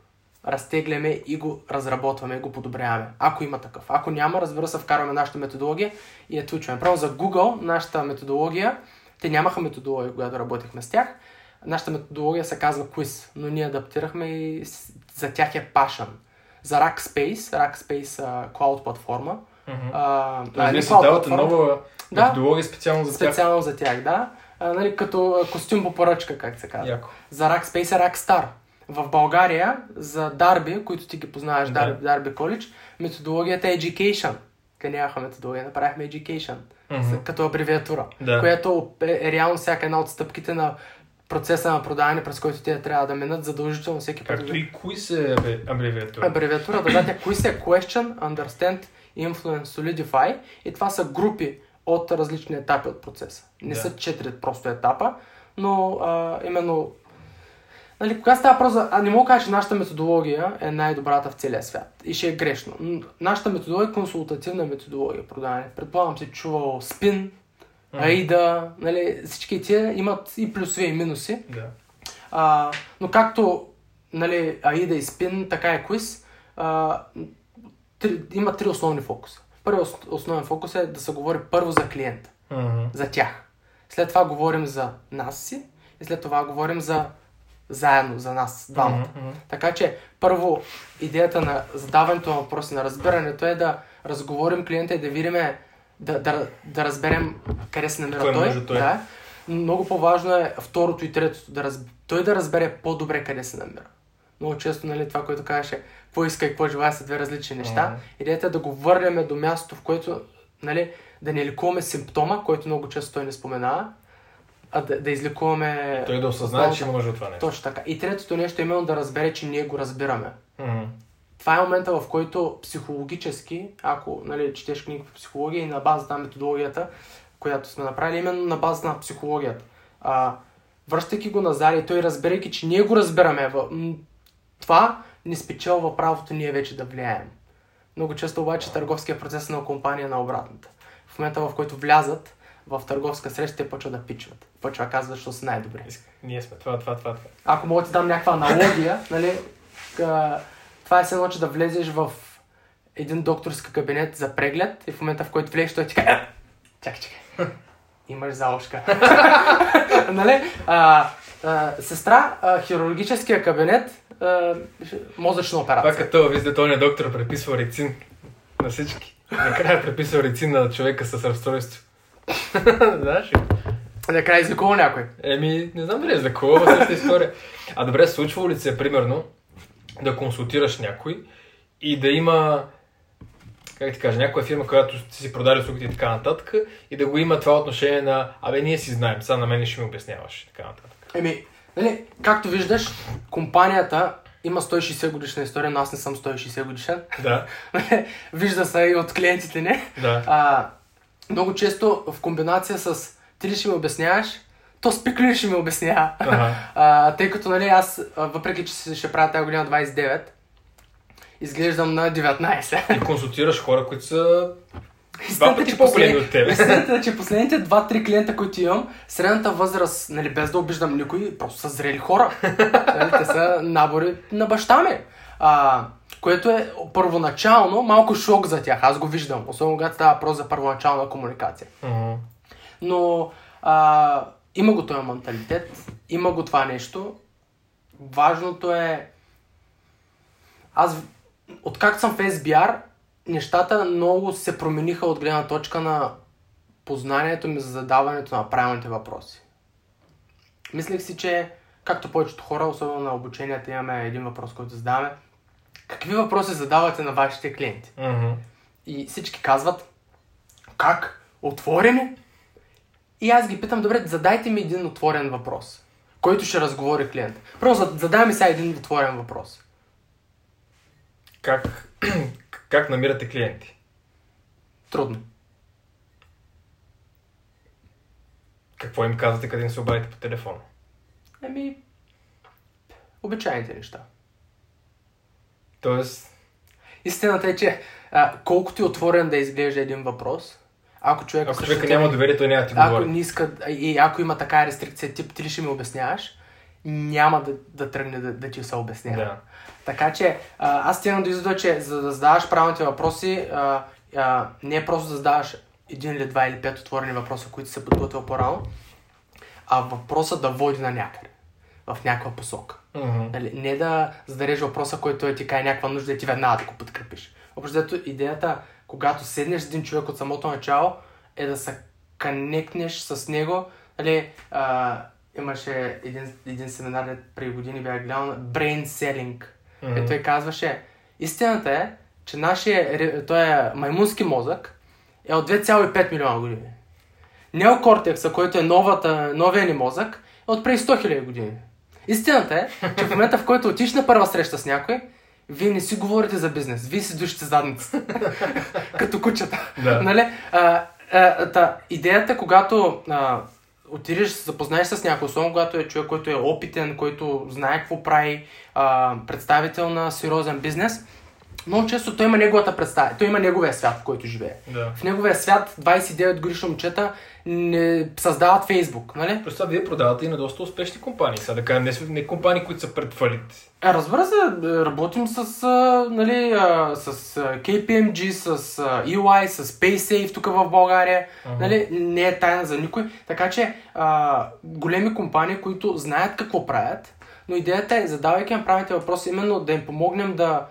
разтегляме и го разработваме го подобряваме. Ако има такъв. Ако няма, разбира се, вкарваме нашата методология и я твичваме. Право за Google, нашата методология, те нямаха методология, когато работихме с тях. Нашата методология се казва Quiz, но ние адаптирахме и за тях е Passion. За Rackspace, Rackspace Cloud платформа. Мгм. А, Тоест, вие създавате нова Да. методология специално за тях. специално за тях, да. А, нали, като костюм по поръчка, как се казва. Яко. За Rackspace е Rackstar. В България, за Дарби, които ти ги познаваш, Да. Дарби, Дарби College, методологията е Education. Къде нямаха методология, направихме Education. С- Като абревиатура. Да. Която е, е реално всяка една от стъпките на процеса на продаване, през който те трябва да минат задължително всеки път. Както и кои се абе- абревиатура. Абревиатура, да дадете кои са Question, Understand, Influence, Solidify и това са групи от различни етапи от процеса. Не Да. са четири просто етапа, но а, именно Нали, кога става въпрос за... А не мога да кажа, че нашата методология е най-добрата в целия свят. И ще е грешно. Нашата методология е консултативна методология продаване. Предполагам си чувал спин, Мгм. Аида, нали, всички тия имат и плюсове и минуси. Да. А, но както нали, Аида и Спин, така и а, три, има три основни фокуса. Първият ос- основен фокус е да се говори първо за клиента, Мгм. за тях. След това говорим за нас си и след това говорим за заедно, за нас, двамата. Мгм. Така че, първо, идеята на задаването на въпроси, на разбирането е да разговорим клиента и да видим, да, да, да разберем къде се намира Кой той. той. Да. Много по-важно е второто и третото, да раз... той да разбере по-добре къде се намира. Много често, нали, това, което казваше, какво иска и какво желая са две различни неща. Мгм. Идеята е да го върнем до мястото, в което, нали, да не лекуваме симптома, който много често той не споменава, а да, да излекуваме... Той да осъзнае, че има нужда това нещо. Точно така. И третото нещо е именно да разбере, че ние го разбираме. Мгм. Това е момента, в който психологически, ако нали, четеш книга по психология и на базата на методологията, която сме направили, именно на база на психологията. А, връщайки го на Зари и той разбирайки, че ние го разбираме, в... това ни спечелва правото ние вече да влияем. Много често обаче търговския процес на компания е на обратната. В момента, в който влязат в търговска среща, те почват да пичват. Почва да казват, защото са най-добри. Ние сме това, това, това, това. Ако мога да ти дам някаква аналогия, нали, ка, това е едно, че да влезеш в един докторски кабинет за преглед и в момента, в който влезеш, той ти казва, «Е, чакай, чакай, имаш залошка. нали? А, а, сестра, а, хирургическия кабинет, а, мозъчна Това операция. като вижда този доктор преписва рецин на всички. Накрая преписва рецин на човека с разстройство. Знаеш ли? Накрая излекува някой. Еми, не знам дали е кого, същата история. А добре, случвало ли се, е, примерно, да консултираш някой и да има, как ти кажа, някоя фирма, която ти си продали услугите и така нататък, и да го има това отношение на, абе, ние си знаем, сега на мен ще ми обясняваш и така нататък. Еми, нали, както виждаш, компанията има 160 годишна история, но аз не съм 160 годишен. Да, Вижда се и от клиентите ни. да. А, много често в комбинация с ти ли ще ми обясняваш, то спикли ли ще ми обяснява. Ага. А, тъй като, нали, аз, въпреки че ще правя тази година 29, изглеждам на 19. И консултираш хора, които са е, пъти по-големи от тебе. Истината е, че последните 2-3 клиента, които имам, средната възраст, нали, без да обиждам никой, просто са зрели хора. нали, те са набори на баща ми. А, което е първоначално малко шок за тях. Аз го виждам. Особено когато става въпрос за първоначална комуникация. Мгм. Но а, има го този менталитет, има го това нещо. Важното е... Аз, откакто съм в SBR, нещата много се промениха от гледна точка на познанието ми за задаването на правилните въпроси. Мислех си, че, както повечето хора, особено на обученията, имаме един въпрос, който задаваме. Какви въпроси задавате на вашите клиенти? Мгм. И всички казват, как? Отворени? И аз ги питам, добре, задайте ми един отворен въпрос, който ще разговори клиент. Зад- задай ми сега един отворен въпрос. Как, как намирате клиенти? Трудно. Какво им казвате, къде им се обадите по телефона? Еми, обичайните неща. Тоест, Истината е, че а, колкото и отворен да изглежда един въпрос, ако човек... ако човека няма доверие, той няма ти Ако говори. не иска, и ако има така рестрикция, тип, ти ли ще ми обясняваш, няма да, да тръгне да, да ти се обяснява. Да. Така че а, аз стигам до извода, че за да задаваш правилните въпроси, а, а, не е просто да задаваш един или два или пет отворени въпроса, които се подготвил по-рано, а въпросът да води на някъде, в някаква посока. Мгм. Нали, не да зададеш въпроса, който е ти кае някаква нужда и ти веднага да го подкрепиш. Общо идеята, когато седнеш с един човек от самото начало, е да се канекнеш с него. Нали, а, имаше един, един семинар преди години бях гледал Brain Selling. Мгм. Е, той казваше, истината е, че нашия, той е маймунски мозък, е от 2,5 милиона години. Неокортекса, който е новата, новия ни мозък, е от преди 100 000 години. Истината е, че в момента, в който отиш на първа среща с някой, вие не си говорите за бизнес, вие си душите задницата. Като кучета. Да. Нали? А, а, та, идеята, когато а, отидеш, се запознаеш с някой, особено когато е човек, който е опитен, който знае какво прави, а, представител на сериозен бизнес, много често той има неговата представа, той има неговия свят, в който живее. Да. В неговия свят 29 годишни момчета не създават Фейсбук, нали? Просто това вие продавате и на доста успешни компании. Сега да кажем, не, не компании, които са пред фалит. А, разбира се, работим с, а, нали, а, с KPMG, с а, EY, с PaySafe тук в България. Ага. Нали, не е тайна за никой. Така че а, големи компании, които знаят какво правят, но идеята е, задавайки им правите въпроси, именно да им помогнем да...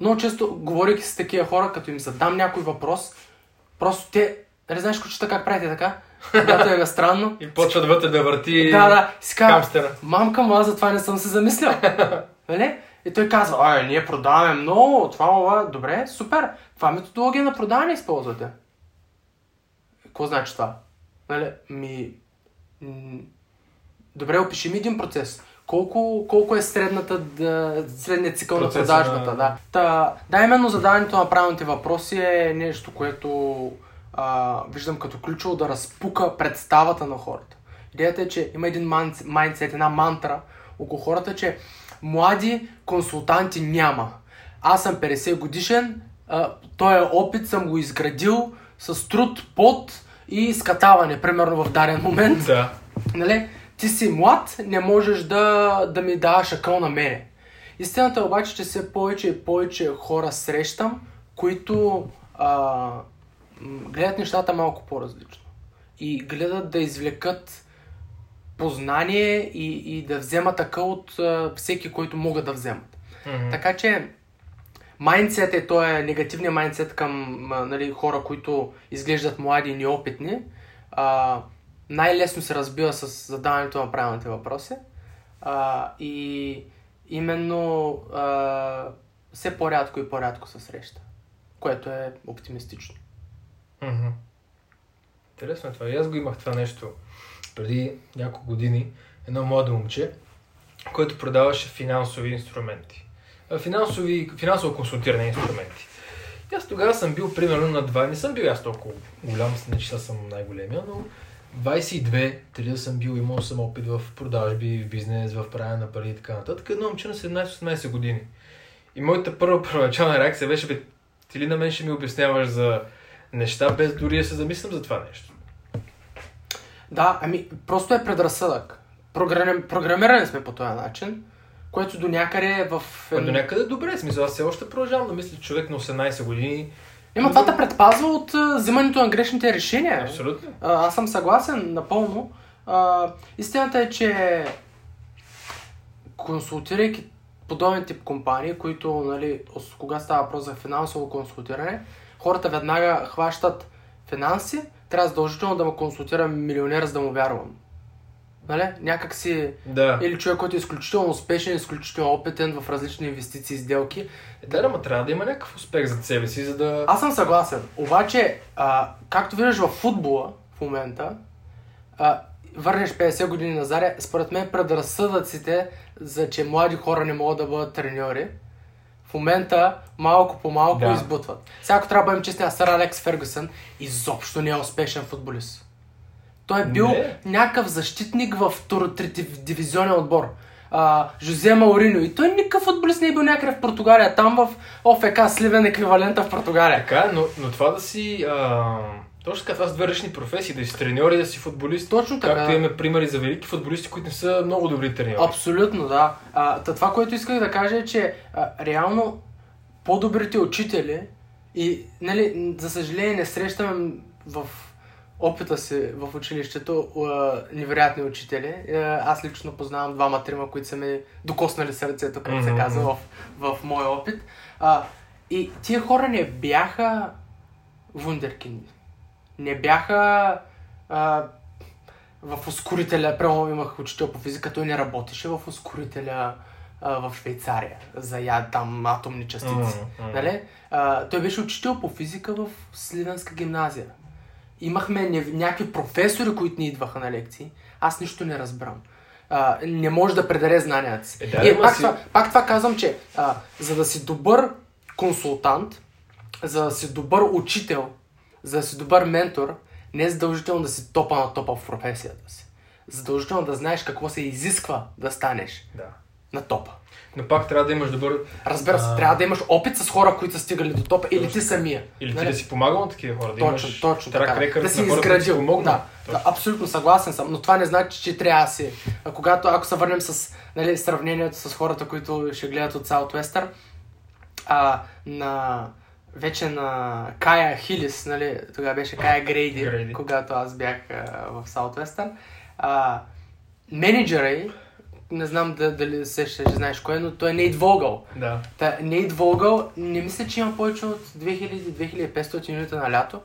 Много често, говорейки с такива хора, като им задам някой въпрос, просто те... Нали знаеш, кучета как правите така? Когато е странно. И почват вътре да върти Да, да. Си хамстера. Мамка му, аз за това не съм се замислял. нали? И той казва, ай, ние продаваме много, това, това, добре, супер. Това методология на продаване използвате. Какво значи това? Нали? Ми... Добре, опиши ми един процес. Колко, колко е средната, да, средният цикъл на продажбата? Да. Та, да, именно задаването на правилните въпроси е нещо, което а, виждам като ключово да разпука представата на хората. Идеята е, че има един майндсет, една мантра около хората, че млади консултанти няма. Аз съм 50 годишен, а, този опит съм го изградил с труд, пот и скатаване, примерно в даден момент. Да. Нали? Ти си млад, не можеш да, да ми даваш акъл на мене. Истината е обаче, че все повече и повече хора срещам, които а, гледат нещата малко по-различно. И гледат да извлекат познание и, и да вземат акъл от а, всеки, който могат да вземат. Мгм. Така че, майндсет е, то е негативният майндсет към а, нали, хора, които изглеждат млади и неопитни. А, най-лесно се разбива с задаването на правилните въпроси. А, и именно а, все по-рядко и по-рядко се среща. Което е оптимистично. Мгм. Интересно е това. И аз го имах това нещо преди няколко години. Едно младо момче, което продаваше финансови инструменти. Финансови, финансово консултиране инструменти. И аз тогава съм бил примерно на 2, не съм бил аз толкова голям, не че съм най-големия, но 22, преди да съм бил, имал съм опит в продажби, в бизнес, в правене на пари и така нататък. Едно момче на 17-18 години. И моята първа първоначална реакция беше, бе, ти ли на мен ще ми обясняваш за неща, без дори да се замислям за това нещо? Да, ами просто е предразсъдък. Програм... Програмирани сме по този начин, което до някъде е в... А до някъде добре, в смисъл, аз все още продължавам да мисля, човек на 18 години. Има това те предпазва от взимането на грешните решения. Абсолютно. А, аз съм съгласен напълно. А, истината е, че консултирайки подобен тип компании, които, нали, кога става въпрос за финансово консултиране, хората веднага хващат финанси, трябва задължително да ме консултира милионер, за да му вярвам. Нали? Някак си... Да. Или човек, който е изключително успешен, изключително опитен в различни инвестиции и сделки. Е, да, ама трябва да има някакъв успех зад себе си, за да... Аз съм съгласен. Обаче, а, както виждаш в футбола в момента, а, върнеш 50 години назад, според мен предразсъдъците за че млади хора не могат да бъдат треньори, в момента малко по малко Да. избутват. Сега ако трябва да бъдем честни, сър Алекс Фергюсън изобщо не е успешен футболист. Той е бил Не. някакъв защитник в дивизионен отбор. А, Жозе Мауриньо. И той никакъв футболист не е бил някъде в Португалия. Там в ОФК Сливен еквивалента в Португалия. Така, но, но това да си... А... Точно така, това са две различни професии, да си треньор и да си футболист. Точно така. Както имаме примери за велики футболисти, които не са много добри треньори. Абсолютно, да. А, това, което исках да кажа е, че а, реално по-добрите учители и, нали, за съжаление не срещаме в опита си в училището невероятни учители. Аз лично познавам двама-трима, които са ми докоснали сърцето, както се казва в, в моя опит. А, и тия хора не бяха вундеркинди. Не бяха а, в ускорителя, прямо имах учител по физика, той не работеше в ускорителя а, в Швейцария за я, там атомни частици. Мгм. Нали? А, той беше учител по физика в Сливенска гимназия. Имахме някакви професори, които ни идваха на лекции. Аз нищо не разбрам. А, не може да предаде знанията си. Е, да, и пак, си- това, пак това казвам, че а, за да си добър консултант, за да си добър учител, за да си добър ментор, не е задължително да си топа на топа в професията си. Задължително да знаеш какво се изисква да станеш Да. на топа. Но пак трябва да имаш добър... Разбира се, А. трябва да имаш опит с хора, които са стигали до топа, или ти самия. Или ти Нали? да си помагал на такива хора, да Точно, имаш точно така. рекърд Да си си изградил. Да, да, Точно. абсолютно съгласен съм, но това не значи, че трябва да си. А когато, ако се върнем с нали, сравнението с хората, които ще гледат от Southwestern, а, на вече на Кая Хилис, нали, тогава беше Кая Грейди, Грейди. когато аз бях а, в Southwestern, а, менеджера й, не знам да, дали се ще знаеш кой е, но той е Нейт Вогъл. Да. Та, Нейт Вогъл, не мисля, че има повече от 2000-2500 минути на лято.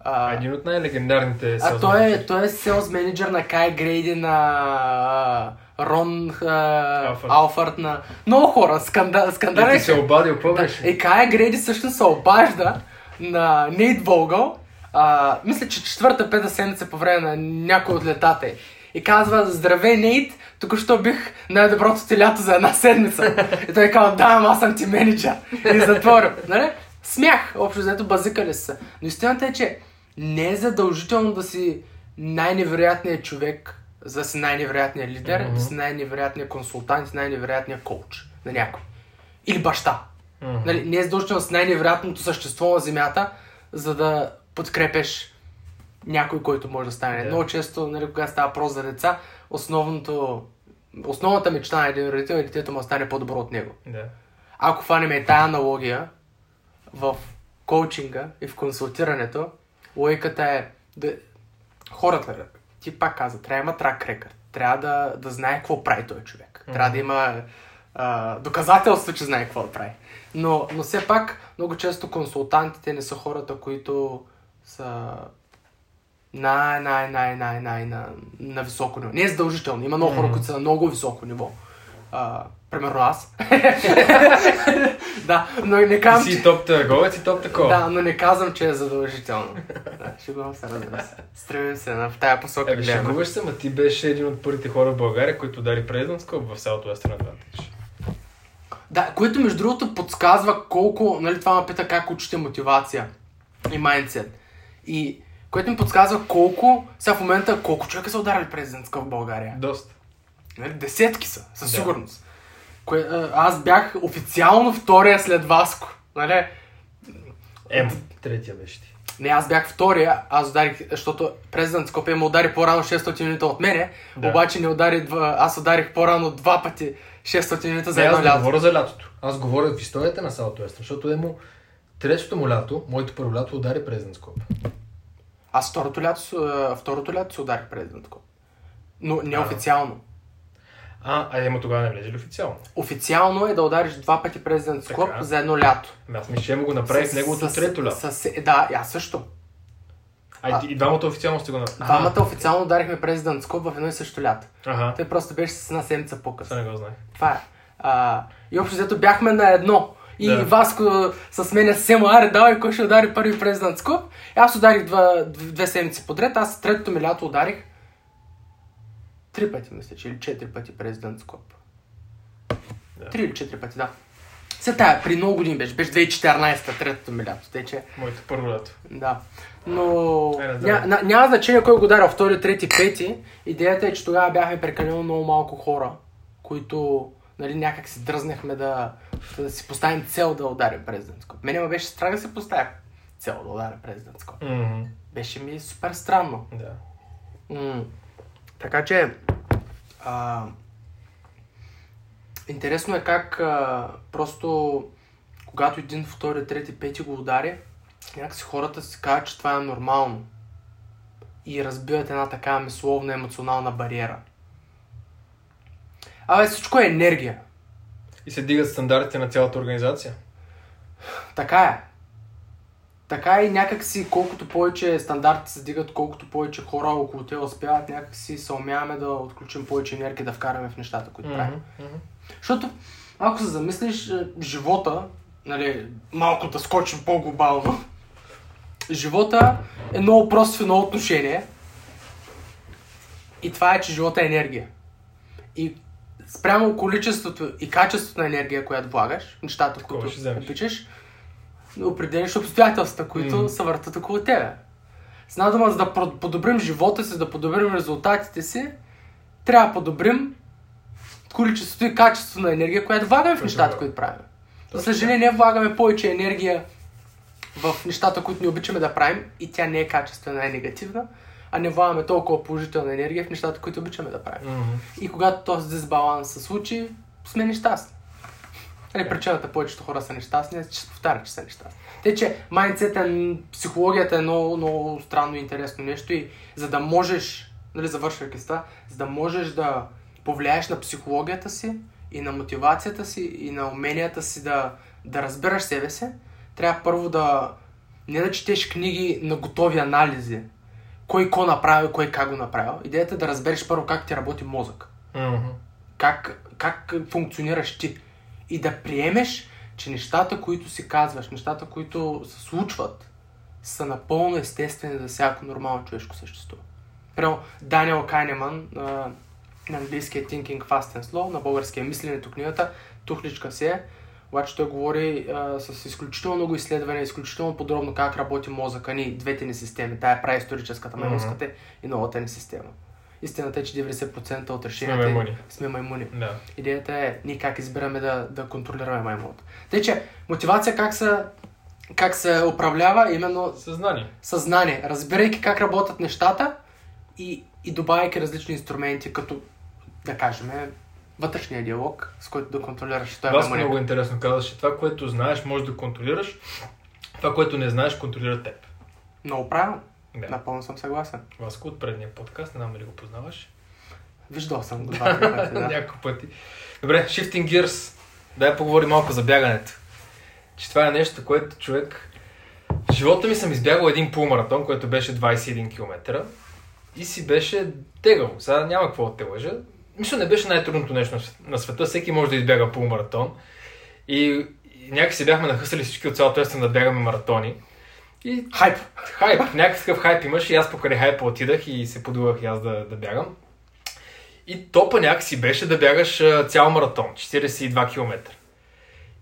А, Един от най-легендарните а той е, той е селс менеджер на Кай Грейди, на Рон а, Алфърд. На много хора. Сканда, И скандален ти се обадил, какво да, беше? и Кая Грейди всъщност се обажда на Нейт Вогъл, а, мисля, че четвърта, пета седмица по време на някой от летата й. И казва, здравей, Нейт, тук що бих най-доброто ти лято за една седмица. И той казва, да, ама аз съм ти менеджер. И затворил. Нали? Смях, общо взето базикали са. Но истината е, че не е задължително да си най-невероятният човек за да си най-невероятният лидер, Мгм. да си най-невероятният консултант, най-невероятният коуч на някой. Или баща. Мгм. Нали, не е задължително с най-невероятното същество на Земята, за да подкрепеш някой, който може да стане. Да. Много често, нали, когато става въпрос за деца, основното, основната мечта на един родител е детето му да стане по-добро от него. Да. Ако хванем е тая аналогия в коучинга и в консултирането, логиката е да... хората, ти пак каза, трябва да има трак рекърд, трябва да, да знае какво прави този човек. Трябва да има а, доказателство, че знае какво прави. Но, но все пак, много често консултантите не са хората, които са най, най, най, най, най, на, на високо ниво. Не е задължително. Има много хора, които са на много високо ниво. А, примерно аз. да, но не казвам, си топ търговец и топ такова. Да, но не казвам, че е задължително. да, шегувам се, разбира се. Стремим се на, в тая посока Еми, шегуваш се, ма ти беше един от първите хора в България, които President's Cup в South Western Advantage. Да, което между другото подсказва колко, нали това ме пита как учите мотивация и майндсет. И което ми подсказва колко, сега в момента, колко човека са ударили президентска в България. Доста. Нали, десетки са, със Да. сигурност. Кое, аз бях официално втория след Васко. Нали? Ем, третия беше ти. Не, аз бях втория, аз ударих, защото президент Скопия ме удари по-рано 600 минута от мене, Да. обаче не удари, два- аз ударих по-рано два пъти 600 минута за едно аз не лято. говоря за лятото. Аз говоря в историята на Western, защото е му третото му лято, моето първо лято удари President's Cup. Аз второто лято, а, второто лято се ударих президент Коп. Но не А. А, а ема тогава не влезе ли официално? Официално е да удариш два пъти президент Скоп Така. за едно лято. Ами Аз мисля, че му го направих С- неговото с- трето лято. с- да, и аз също. А, и, и двамата официално сте го направили. Двамата официално ударихме президент Скоп в едно и също лято. Ага, Той просто беше с една седмица по-късно. това не го знаех. Това е. А, и общо взето бяхме на едно. И Да. Васко с мен се му аре, давай, кой ще удари първи президент Скоп. И аз ударих два, дв- две седмици подред. Аз третото ми лято ударих три пъти, мисля, че или четири пъти президент Скоп. Да. Три или четири пъти, да. Се тая, при много години беше. Беше 2014-та, третото ми лято. Че, Моето първо лято. да. Но Е, ня, няма значение кой го ударя втори, трети, пети. Идеята е, че тогава бяхме прекалено много малко хора, които нали, някак си дръзнахме да, да си поставим цел да ударим президентско. Мене ме беше страх да се поставя цел да ударя президентско. Мгм, Беше ми супер странно. Да. М. Така че, а, интересно е как а, просто когато един, втори, трети, пети го удари, някакси хората си казват, че това е нормално. И разбиват една такава мисловна емоционална бариера. Абе, всичко е енергия. И се дигат стандартите на цялата организация. Така е. Така и някак си, колкото повече стандарти се дигат, колкото повече хора около те успяват, някак си се умяваме да отключим повече енергия, да вкараме в нещата, които правим. Мгм, мгм. Защото, ако се замислиш, е, живота, нали, малко да скочим по-глобално, живота е много прост в едно отношение. И това е, че живота е енергия. И спрямо количеството и качеството на енергия, която влагаш, нещата, Такова които обичаш, определяш обстоятелствата, които Мгм. се въртат около тебе. С една дума, за да подобрим живота си, да подобрим резултатите си, трябва да подобрим количеството и качеството на енергия, която влагаме в нещата, които правим. За съжаление, влагаме повече енергия в нещата, които не обичаме да правим и тя не е качествена, е негативна, а не влагаме толкова положителна енергия в нещата, които обичаме да правим. Мгм. И когато този дисбаланс се случи, сме нещастни. Нали, причината повечето хора са нещастни, е, че се повтаря, че са нещастни. Те, че майндсет е, психологията е много, много странно и интересно нещо и за да можеш, нали, завършвайки с това, за да можеш да повлияеш на психологията си и на мотивацията си и на уменията си да, да разбираш себе си, трябва първо да не да четеш книги на готови анализи, кой ко направи, кой как го направил. Идеята е да разбереш първо как ти работи мозък Мгм. как, как функционираш ти. И да приемеш, че нещата, които си казваш, нещата, които се случват, са напълно естествени за всяко нормално човешко същество. Примерно Даниел Кайнеман на английския Thinking Fast and Slow, на българския Мисленето книгата, тухличка си е, обаче той говори а, с изключително много изследвания, изключително подробно как работи мозъка ни, двете ни системи, тая праисторическата, Мгм. маймунската и новата ни система. истината е, че 90% от Сме решенията маймуни. сме маймуни. Да. Идеята е ние как избираме да, да контролираме маймуната. Тъй, че мотивация как се, как се управлява именно Съзнание. съзнание, разбирайки как работят нещата и, и добавяйки различни инструменти, като, да кажем, вътрешния диалог, с който да контролираш. Е Вас маймуник. много интересно казваш, че това, което знаеш, може да контролираш. Това, което не знаеш, контролира теб. Много правилно. Да. Напълно съм съгласен. Васко от предния подкаст, не знам дали го познаваш. Виждал съм го два-три пъти, да. Няколко пъти. Добре, shifting gears. Дай поговорим малко за бягането. Че това е нещо, което човек... В живота ми съм избягал един полумаратон, който беше 21 км. И си беше тегаво. Сега няма какво да те лъжа. Мисля, не беше най-трудното нещо на свет- на света. Всеки може да избяга полумаратон. И, и някакси бяхме нахъсали всички от цялото естен да бягаме маратони. И Хайп. хайп, някакъв хайп имаш и аз покрай хайпа отидах и се подувах и аз да, да бягам. И топа някакси беше да бягаш цял маратон, 42 км.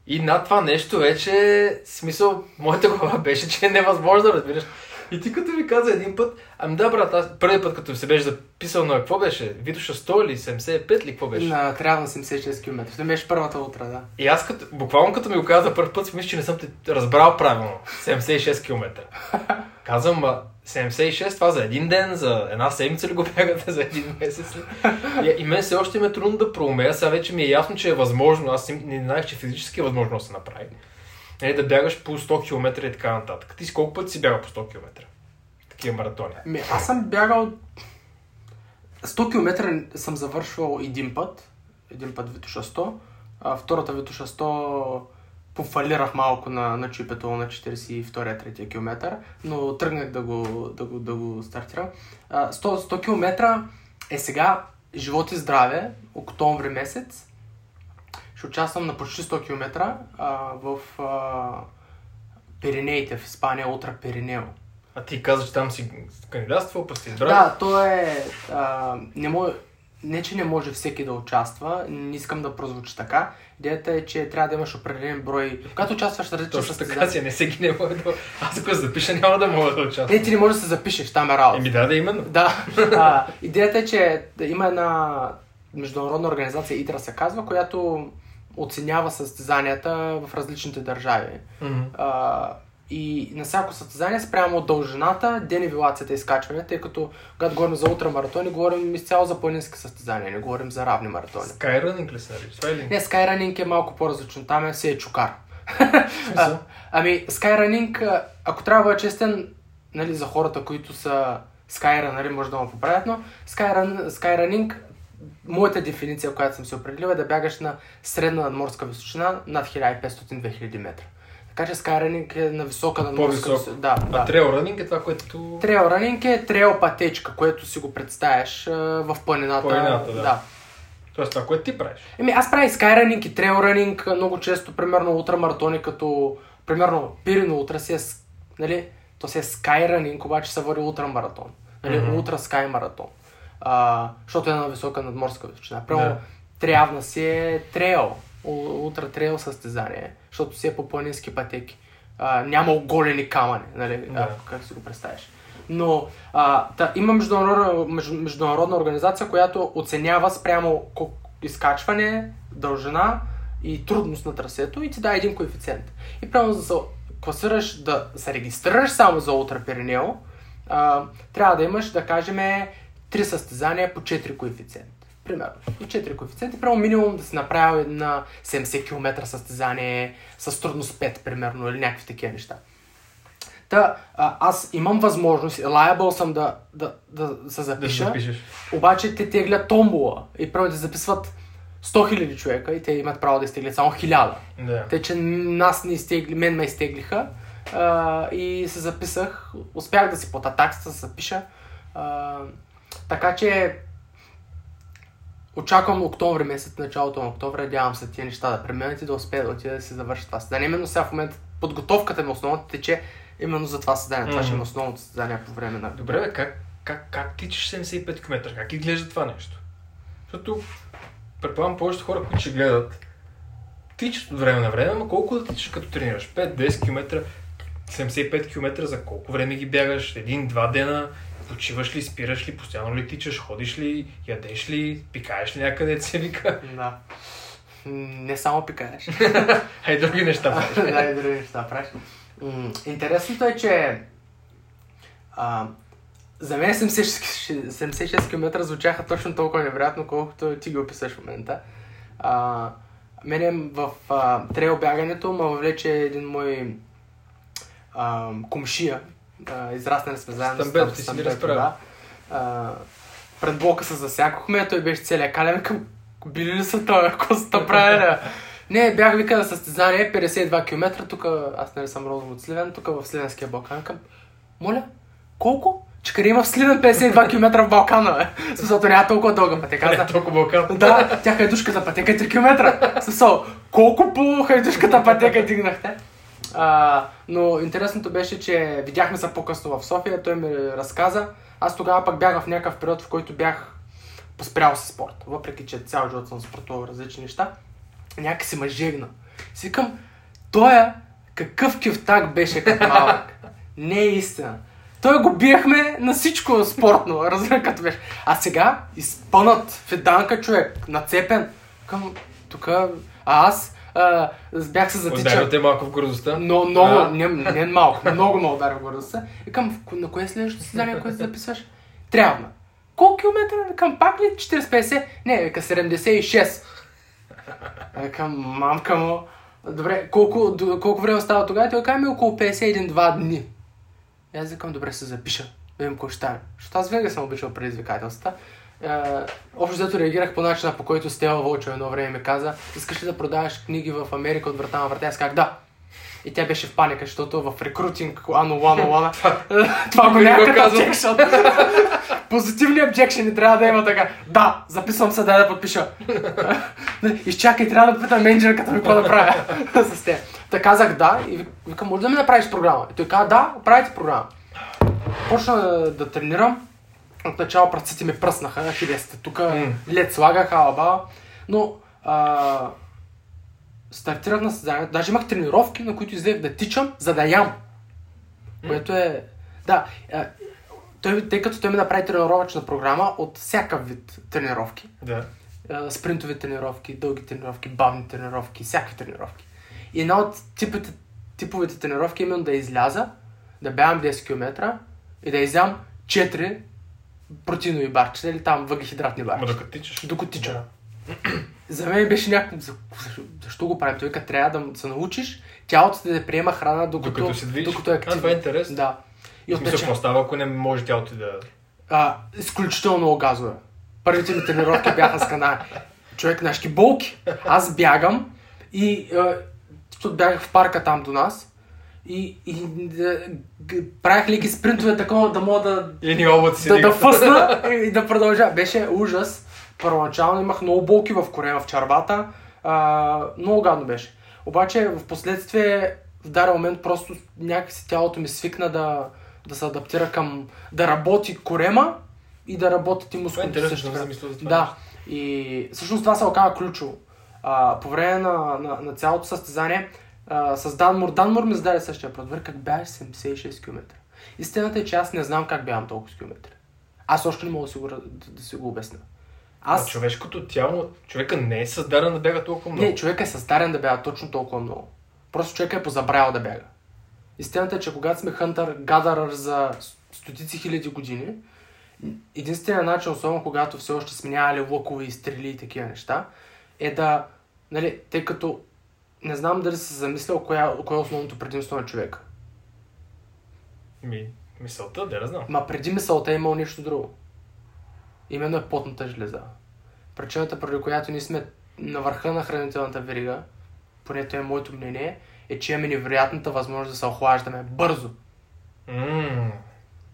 И над това нещо вече, смисъл, моята глава беше, че е невъзможно, разбираш. И ти като ми каза един път, ами да брат, аз първият път като се беше записал на какво беше, Витоша 100 или 75 ли, какво беше? На трябва на 76 км. Това беше първата утра, да. И аз като, буквално като ми го каза за първ път, мисля, че не съм те разбрал правилно. 76 км. Казвам, ма, 76, това за един ден, за една седмица ли го бягате, за един месец ли? И, и мен все още ми е трудно да проумея, сега вече ми е ясно, че е възможно, аз не знаех, че физически е възможно да се направи. Нали, да бягаш по 100 км и така нататък. Ти с колко пъти си бяга по 100 км? Такива маратони. Ми, аз съм бягал 100 км съм завършвал един път. Един път Витуша 100. А, втората Витуша 100 пофалирах малко на, на чипето на 42-3 км, но тръгнах да го, да го, да го стартирам. А, 100, 100 км е сега живот и здраве, октомври месец. Ще участвам на почти 100 км а, в а, Пиренеите в Испания, Утра Пиренео. А ти каза, че там си кандидатствал, па си избрал. Да, то е... А, не, може, не, че не може всеки да участва, не искам да прозвучи така. Идеята е, че трябва да имаш определен брой... Когато участваш в различни Точно така си, не всеки не може да... Аз ако се запиша, няма да мога да участвам. Не, ти не можеш да се запишеш, там е работа. Еми да, да, именно. Да. А, идеята е, че има една международна организация, ИТРА се казва, която оценява състезанията в различните държави. Мгм. А, и на всяко състезание спрямо от дължината, денивелацията и изкачване, тъй като когато говорим за ултрамаратони, говорим изцяло за планински състезания, не говорим за равни маратони. Skyrunning ли се нарича? Е? Не, Skyrunning е малко по-различно, там е си е чукар. Смисъл? Ами, а, ако трябва да бъда честен, нали, за хората, които са Skyrun, нали, може да ме поправят, но Skyrun, Skyrunning, моята дефиниция, която съм си определила е да бягаш на средна надморска височина над 1500-2000 метра. Така че Skyrunning е на висока надморска височина. Да, А да. трейл ранинг е това, което... Трейл ранинг е трейл пътечка, което си го представяш а, в планината. Планината, да. да. Тоест това, което ти правиш. Еми, аз правя скайранинг и трейлранинг много често, примерно ултрамаратони, като примерно Пирино утра си е, нали, то си е скайранинг, обаче се води ултрамаратон. Нали, Мгм. ултра скай маратон. А, защото е на висока надморска височина. Примерно, Да. Трявна си е трейл, ултра трейл състезание, защото си е по планински пътеки. А, няма оголени камъни, нали, Да. а, как си го представиш. Но а, та, има международна, между, международна организация, която оценява спрямо изкачване, дължина и трудност на трасето и ти дава един коефициент. И прямо за да се класираш, да се регистрираш само за Ултра Пиренео, трябва да имаш, да кажем, три състезания по 4 коефициент. Примерно. И 4 коефициенти. Прямо минимум да си направил на 70 км състезание с трудност 5, примерно, или някакви такива неща. Та, а, аз имам възможност, liable съм да, да, да се Да се запиша, запишеш. обаче те теглят томбола и право да записват 100 000 човека и те имат право да изтеглят само 1000. Да. Те, че нас не изтегли, мен ме изтеглиха а, и се записах. Успях да си плата таксата, да се запиша. А, така че очаквам октомври месец, началото на октомври, надявам се тия неща да преминат и да успея да отида да се завърши това състезание. Именно сега в момента подготовката ми основната тече именно за това състезание. Това ще е Мгм. основното състезание по време на... Добре, бе, как, как, как тичаш 75 км? Как изглежда това нещо? Защото предполагам повечето хора, които ще гледат, тичат от време на време, но колко да тичаш като тренираш? 5-10 км, 75 км за колко време ги бягаш? Един-два дена? Почиваш ли, спираш ли, постоянно ли тичаш, ходиш ли, ядеш ли, пикаеш ли някъде, се вика. Да. Не само пикаеш. А и други неща правиш. да, и други неща правиш. Интересното е, че а, за мен 76, 76 км звучаха точно толкова невероятно, колкото ти ги описаш в момента. А, мене в а, трейл бягането ме въвлече един мой а, комшия, а, израснали сме заедно с Стамбето, Стам- ти си ми Стамбето, да. А, пред блока се засякохме, той беше целият кален към били ли са той, ако са правили? Не, бях вика на състезание 52 км, тук аз нали съм родом от Сливен, тук в Сливенския Балкан. Към, моля, колко? Къде има в Сливен 52 км в Балкана, бе? В Смисълто няма толкова дълга пътека. Не, толкова Балкан. да, тя хайдушката пътека е 3 км. Смисъл, колко по хайдушката пътека дигнахте? А, но интересното беше, че видяхме се по-късно в София, той ми разказа. Аз тогава пък бях в някакъв период, в който бях поспрял с спорт. Въпреки, че цял живот съм спортувал различни неща. Някак си ме жегна. Си викам, той е какъв кефтак беше като малък. Не е истина. Той го биехме на всичко спортно, разбира беше. А сега, изпънат, феданка човек, нацепен, към тук, а аз а, бях се затичал. Ударил те малко в гордостта. Но много, А? не, не малко, много ме ударя в гордостта. В ко- на кое следващото състезание, което записваш? Трябва. Колко километра? Викам, пак ли 40-50? Не, вика 76. Викам, мамка му. Добре, колко, колко време става тогава? Той каза ми около 51-2 дни. И аз викам, добре, се запиша. Да видим какво ще стане. Защото аз винаги съм обичал предизвикателствата. Общо взето реагирах по начина, по който Стела Вълчо едно време ми каза, искаш ли да продаваш книги в Америка от врата на врата? Аз казах, да. И тя беше в паника, защото в рекрутинг Ано Лана Лана това го няма като objection. Позитивни обжекшени трябва да има така. Да, записвам се, дай да подпиша. Изчакай, трябва да питам менеджерката ми какво да правя с те. Та казах да и вик- викам, може да ми направиш програма? И той каза, да, правите програма. Почна да тренирам. Отначало пръстите ми пръснаха, хилесите тук, М. лед слагах, алаба. Но а, стартирах на състезанието. Даже имах тренировки, на които излех да тичам, за да ям. Което е... Да, а, той, тъй като той ми направи тренировъчна програма от всякакъв вид тренировки. Да. А, спринтови тренировки, дълги тренировки, бавни тренировки, всякакви тренировки. И една от типите, типовите тренировки е именно да изляза, да бягам 10 км и да изям 4 протеинови барчета или там въглехидратни барчета. докато тичаш. Докато тичам. За мен беше някакво... за- Защо, защо го правим? Той като трябва да се научиш тялото ти да приема храна докато, Докато се движиш. докато е А, активно. това е интересно. Да. И от какво става, ако не може тялото ти да... а, изключително много газове. Първите ми тренировки бяха с канал. Човек, нашки болки. Аз бягам и а, бягах в парка там до нас и, и да, правях леки спринтове такова да мога да, И облаци да, да фъсна и да продължа. Беше ужас. Първоначално имах много болки в корема, в чарбата. А, много гадно беше. Обаче в последствие в даден момент просто някакси тялото ми свикна да, да се адаптира към да работи корема и да работят и е мускулите интересно, също да за това. Да. И всъщност това се оказа ключово. А, по време на, на, на цялото състезание а, с Данмур. Данмур ми зададе същия. Добре, как бягаш 76 км? Истината е, че аз не знам как бягам толкова километри. Аз още не мога да си го, да, да си го обясня. Аз... Аз... човешкото тяло, човека не е създаден да бяга толкова много. Не, човек е създаден да бяга точно толкова много. Просто човек е позабравял да бяга. Истината е, че когато сме хънтър, гадърър за стотици хиляди години, единственият начин, особено когато все още сме нямали лъкове и стрели и такива неща, е да, нали, тъй като не знам дали си замислял коя, кое е основното предимство на човека. Ми, мисълта, да, не знам. Ма преди мисълта е имал нещо друго. Именно е потната жлеза. Причината, поради която ние сме на върха на хранителната верига, поне това е моето мнение, е, че имаме невероятната възможност да се охлаждаме бързо. Ммм,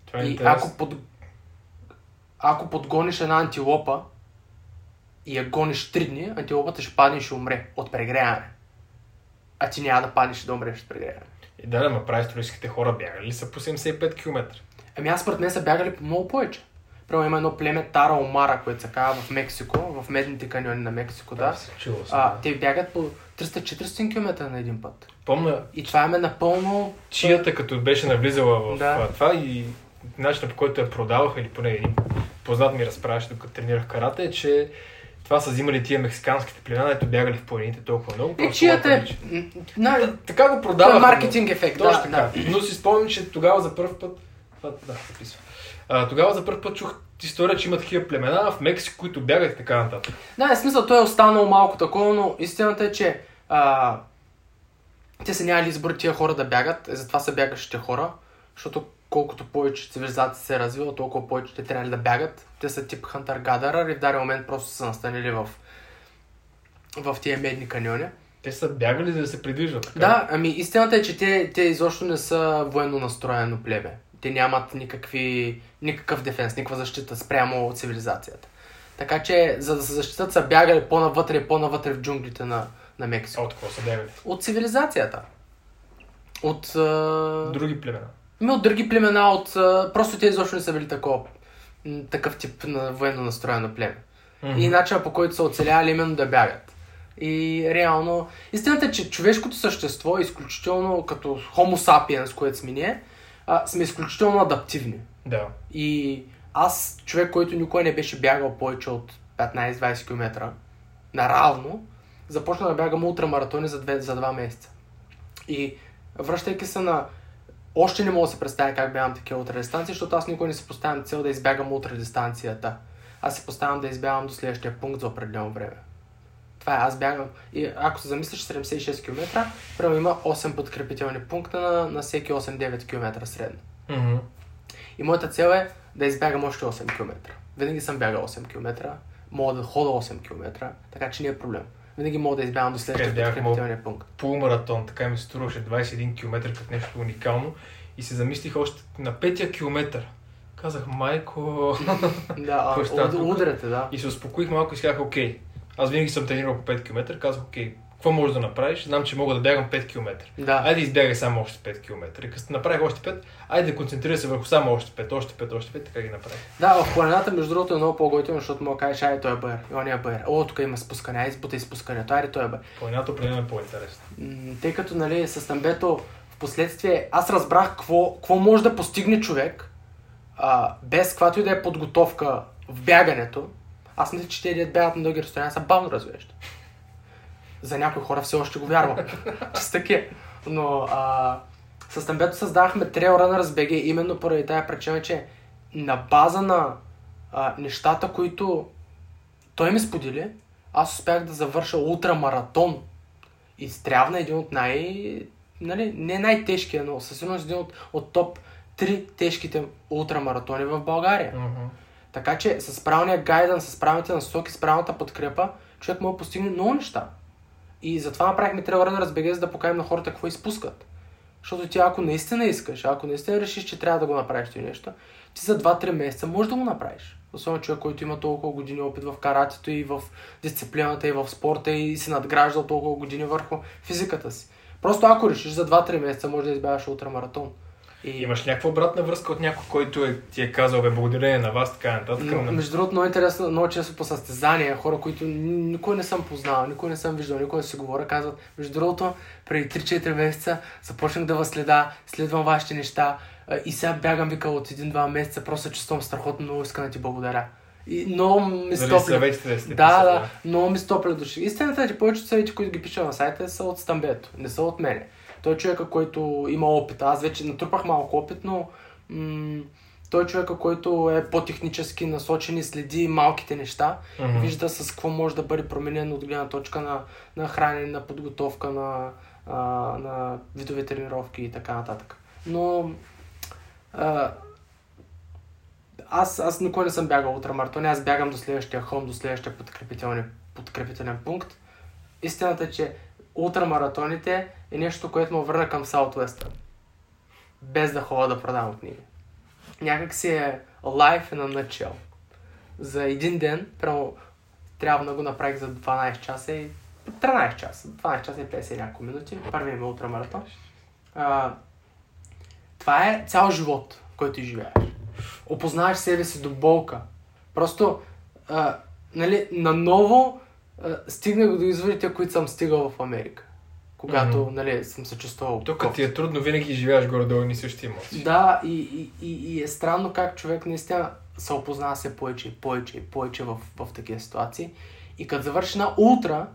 това е И ако, под... ако подгониш една антилопа и я гониш 3 дни, антилопата ще падне и ще умре от прегряване. А ти няма да паднеш и да умреш от прегряване. И да, ама прави историческите хора бягали ли са по 75 км? Ами аз според мен са бягали по много повече. Примерно има едно племе Тара Омара, което се казва в Мексико, в медните каньони на Мексико, да. Чуло съм. А, те бягат по 300-400 км на един път. Помня И това е напълно... чията, като беше навлизала в Да. това и начинът по който я продаваха, или поне един познат ми разправяше, докато тренирах карате, е, че това са взимали тия мексиканските племена, ето бягали в планините толкова много. Е, просто чията е... На... Та- Така го Това продаваха. е маркетинг ефект, Точно да, така. да. Но си спомням, че тогава за първ път... Да, записва. А, тогава за първ път чух история, че има такива племена в Мексико, които бягат и така нататък. Да, в смисъл, той е останал малко такова, но истината е, че а, те са нямали избор тия хора да бягат, е, затова са бягащите хора, защото колкото повече цивилизация се е развила, толкова повече те трябва да бягат. Те са тип Хантър Гадарър и в даден момент просто са настанили в, в тия медни каньони. Те са бягали за да се придвижват. Така. Да, ами истината е, че те, те изобщо не са военно настроено племе. Те нямат никакви, никакъв дефенс, никаква защита спрямо цивилизацията. Така че, за да се защитат, са бягали по-навътре и по-навътре в джунглите на, на А Мексико. от какво са бягали? От цивилизацията. От, а... Други племена. Ми от други племена, от... Просто те изобщо не са били такова, такъв тип на военно настроено племе. И начинът по който са оцелявали именно да бягат. И реално, истината е, че човешкото същество е изключително, като Homo sapiens, което сме ние, а, сме изключително адаптивни. Да. И аз, човек, който никога не беше бягал повече от 15-20 км наравно, започна да бягам ултрамаратони за, две, за два месеца. И връщайки се на... Още не мога да се представя как бягам такива ултрадистанции, защото аз никога не си поставям цел да избягам ултрадистанцията. Аз си поставям да избягам до следващия пункт за определено време. Това е, аз бягам. И ако се замислиш 76 км, прямо има 8 подкрепителни пункта на, на всеки 8-9 км средно. Мгм. И моята цел е да избягам още 8 км. Винаги съм бягал 8 км, мога да хода 8 км, така че не е проблем. Винаги мога да избягам до следващия бях подкрепителния пункт. Полумаратон, така ми се струваше 21 км като нещо уникално. И се замислих още на петия километър. Казах, майко... Да, а, Какво става уд- тук? удряте, да. И се успокоих малко и си казах, окей. Аз винаги съм тренирал по 5 км, казах, окей, какво можеш да направиш? Знам, че мога да бягам 5 км. Да. Айде избягай само още 5 км. И като направих още 5, айде да концентрирай се върху само още 5, още 5, още 5, така ги направих. Да, в планината, между другото, е много по-готино, защото мога да кажеш, айде той е бър, и он е бър. О, тук има спускане, айде сбутай спускането, айде той е бър. Планината определено е по-интересна. М, Тъй като, нали, с Тамбето, в последствие, аз разбрах какво, какво може да постигне човек, а, без каквато и да е подготовка в бягането. Аз мисля, че те бягат на дълги разстояния са бавно развиващи. За някои хора все още го вярвам, че са такива. Но а, с Тамбето създавахме Trail Runners BG именно поради тази причина, че на база на а, нещата, които той ми сподели, аз успях да завърша ултрамаратон и стрявна един от най... Нали, не най-тежкия, но със сигурност един от, от топ 3 тежките ултрамаратони в България. Мгм. Така че с правилния гайдън, с правилните насоки, с правилната подкрепа, човек може да постигне много неща. И затова направихме Trail Runners BG, за да покажем на хората какво изпускат. Защото ти ако наистина искаш, ако наистина решиш, че трябва да го направиш ти нещо, ти за 2-3 месеца можеш да го направиш. Особено човек, който има толкова години опит в каратето и в дисциплината и в спорта и си надграждал толкова години върху физиката си. Просто ако решиш за 2-3 месеца, може да избягаш ултрамаратон. И... Имаш някаква обратна връзка от някой, който е, ти е казал, бе, благодарение на вас, така нататък. Но, между другото, много интересно, много често по състезания, хора, които никой не съм познал, никой не съм виждал, никой не си говоря, казват, между другото, преди 3-4 месеца започнах да възследа, следвам вашите неща и сега бягам, вика, от 1-2 месеца, просто се чувствам страхотно, много искам да ти благодаря. И много ми Заради стопля. Да, писали, да, много ми стопля души. Истината е, че повечето съвети, които ги пиша на сайта, са от Стамбето, не са от мене. Той е човека, който има опит. Аз вече натрупах малко опит, но м- той е човека, който е по-технически насочен и следи малките неща. Мгм. Вижда с какво може да бъде променен от гледна точка на, на хранене, на подготовка, на, а, на видове тренировки и така нататък. Но а, аз, аз никога не съм бягал ултрамаратони, аз бягам до следващия хом, до следващия подкрепителен, подкрепителен пункт. Истината е, че ултрамаратоните е нещо, което ме върна към Southwest. Без да ходя да продавам книги. Някак си е life a nutshell. За един ден, прямо трябва да го направих за 12 часа и 13 часа. 12 часа и 50 няколко минути. Първият ми ултрамаратон. А, това е цял живот, който изживяваш. Опознаваш себе си до болка. Просто, а, нали, наново стигнах до изводите, които съм стигал в Америка. когато, Мгм. нали, съм се чувствал Тук ти е трудно, винаги живееш горе-долу и същи емоции. Да, и, и, и, и е странно как човек наистина се опознава все повече и повече и повече в, в такива ситуации. И като завърши на ултра,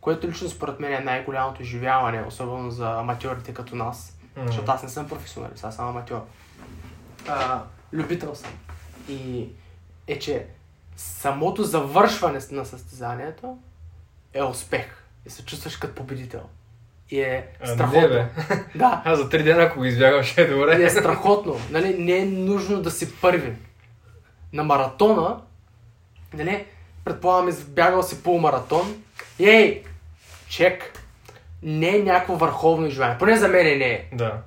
което лично според мен е най-голямото изживяване, особено за аматьорите като нас, М. защото аз не съм професионалист, аз съм аматьор. А, любител съм. И е, че самото завършване на състезанието е успех. И се чувстваш като победител. И е А, страхотно. не, бе. Да, Аз за три дена, ако го избягам, ще е добре. и е страхотно. Нали, не е нужно да си първи. На маратона, нали, предполагам, избягал си полумаратон. Ей, чек. Не е някакво върховно изживяване. Поне за мен не е. Да.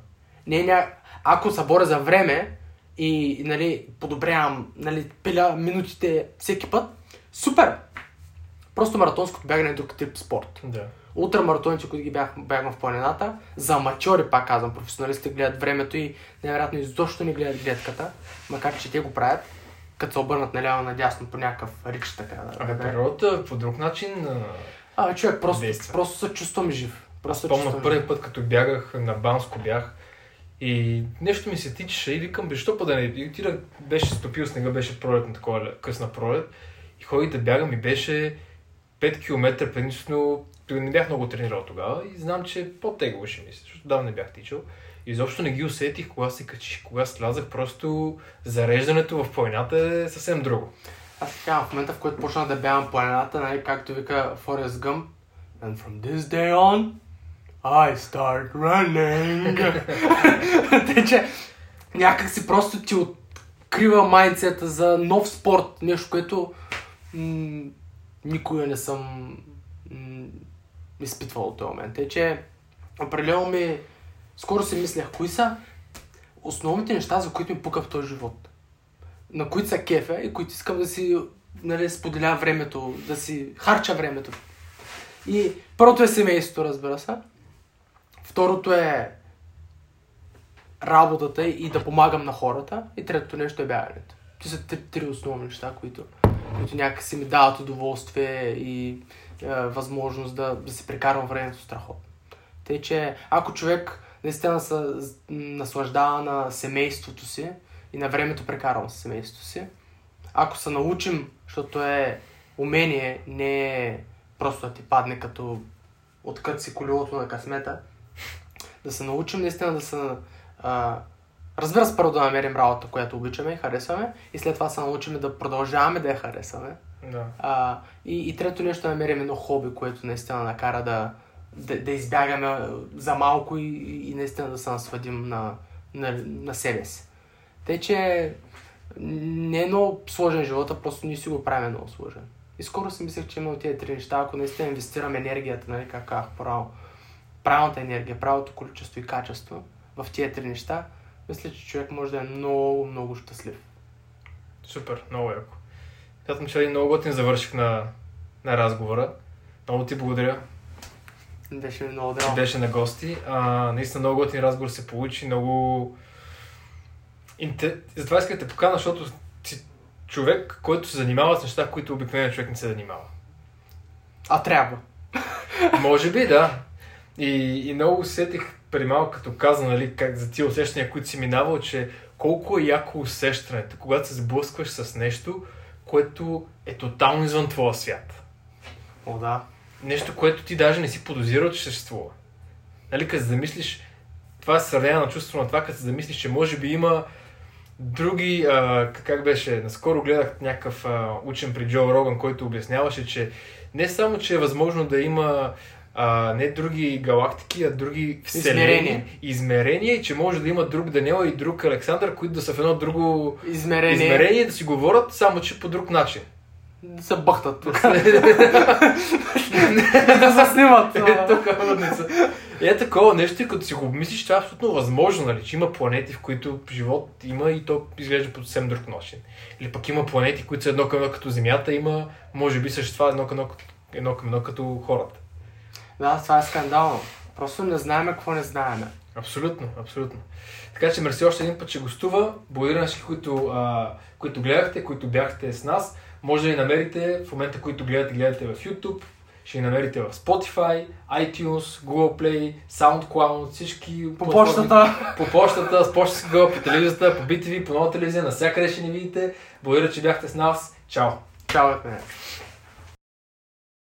Не е ня... Ако се боря за време и нали, подобрявам, нали, пиля минутите всеки път, супер! Просто маратонското бягане е друг тип спорт. Да. Ултрамаратоните, които ги бях, бягам в планината, за аматьори, пак казвам, професионалистите гледат времето и невероятно изобщо не гледат гледката, макар че те го правят, като се обърнат наляво надясно по някакъв рич така. Да, Ами да, природата по друг начин... а, а, човек, просто, Действа. просто се чувствам жив. Аз Просто се помня чувствам първи жив. път, като бягах на Банско бях и нещо ми се тичаше и викам, бе, що па да не... И отидах, беше стопил снега, беше пролет на такова късна пролет и ходих да бягам и беше 5 км предимно, не бях много тренирал тогава и знам, че по-тегло ще ми се, защото давно не бях тичал. Изобщо не ги усетих, кога се качих, кога слязах, просто зареждането в планината е съвсем друго. Аз така, в момента, в който почнах да бягам планината, нали, както вика Forrest Gump, and from this day on, I start running. Те, че някак си просто ти открива майндсета за нов спорт, нещо, което м- никога не съм изпитвал от този момент. Те, че определено ми, скоро си мислях, кои са основните неща, за които ми пука в този живот на които са кефа и които искам да си нали, споделя времето, да си харча времето. И първото е семейството, разбира се. Второто е работата и да помагам на хората. И третото нещо е бягането. Това са три, три основни неща, които, които някакси ми дават удоволствие и е, възможност да, да си прекарвам времето страхотно. Тъй, че ако човек наистина се наслаждава на семейството си и на времето прекарвам с семейството си, ако се научим, защото е умение, не е просто да ти падне като откът си колелото на късмета, да се научим наистина да се... разбира се, първо да намерим работа, която обичаме и харесваме, и след това се научим да продължаваме да я харесваме. Да. А, и, и трето нещо да намерим едно хоби, което наистина накара да, да, да избягаме за малко и, и наистина да се насладим на, на, на себе си. Тъй, че не е много сложен живота, просто ние си го правим много сложен. И скоро си мислех, че има от тези три неща, ако наистина инвестирам енергията, нали, как казах правилната енергия, правилното количество и качество в тези три неща, мисля, че човек може да е много, много щастлив. Супер, много яко. Че един много готин завърших на, на разговора. Много ти благодаря, Беше много драго. беше на гости. А, наистина много готин разговор се получи, много... Инте... Затова исках да те покана, защото си човек, който се занимава с неща, които обикновено човек не се занимава. А трябва. Може би, да. И, и много усетих преди малко, като каза, нали, как за тия усещания, които си минавал, че колко е яко усещането, когато се сблъскваш с нещо, което е тотално извън твоя свят. О, да. Нещо, което ти даже не си подозирал, че съществува. Нали, като замислиш, това е сравнение на чувство на това, като се замислиш, че може би има други, а, как беше, наскоро гледах някакъв а, учен при Джо Роган, който обясняваше, че не само, че е възможно да има а, не други галактики, а други вселени, Измерения. измерения и че може да има друг Даниел и друг Александър, които да са в едно друго Измерение. измерение да си говорят, само че по друг начин. Да се бъхтат тук. да се снимат. Е. И е такова нещо, и като си го обмислиш, това е абсолютно възможно, нали? Че има планети, в които живот има и то изглежда по съвсем друг начин. Или пък има планети, които са едно към едно като Земята, има, може би, същества едно към едно, едно към едно като хората. Да, това е скандално. Просто не знаем какво не знаеме. Абсолютно, абсолютно. Така че мерси още един път, че гостува. Благодаря на всички, които, а, които гледахте, които бяхте с нас. Може да ни намерите в момента, които гледате, гледате в YouTube. Ще ги намерите в Spotify, iTunes, Google Play, SoundCloud, всички По почтата. По почтата, с почтата, по телевизията, по BTV, по нова телевизия, навсякъде ще ни видите. Благодаря, че бяхте с нас. Чао! Чао.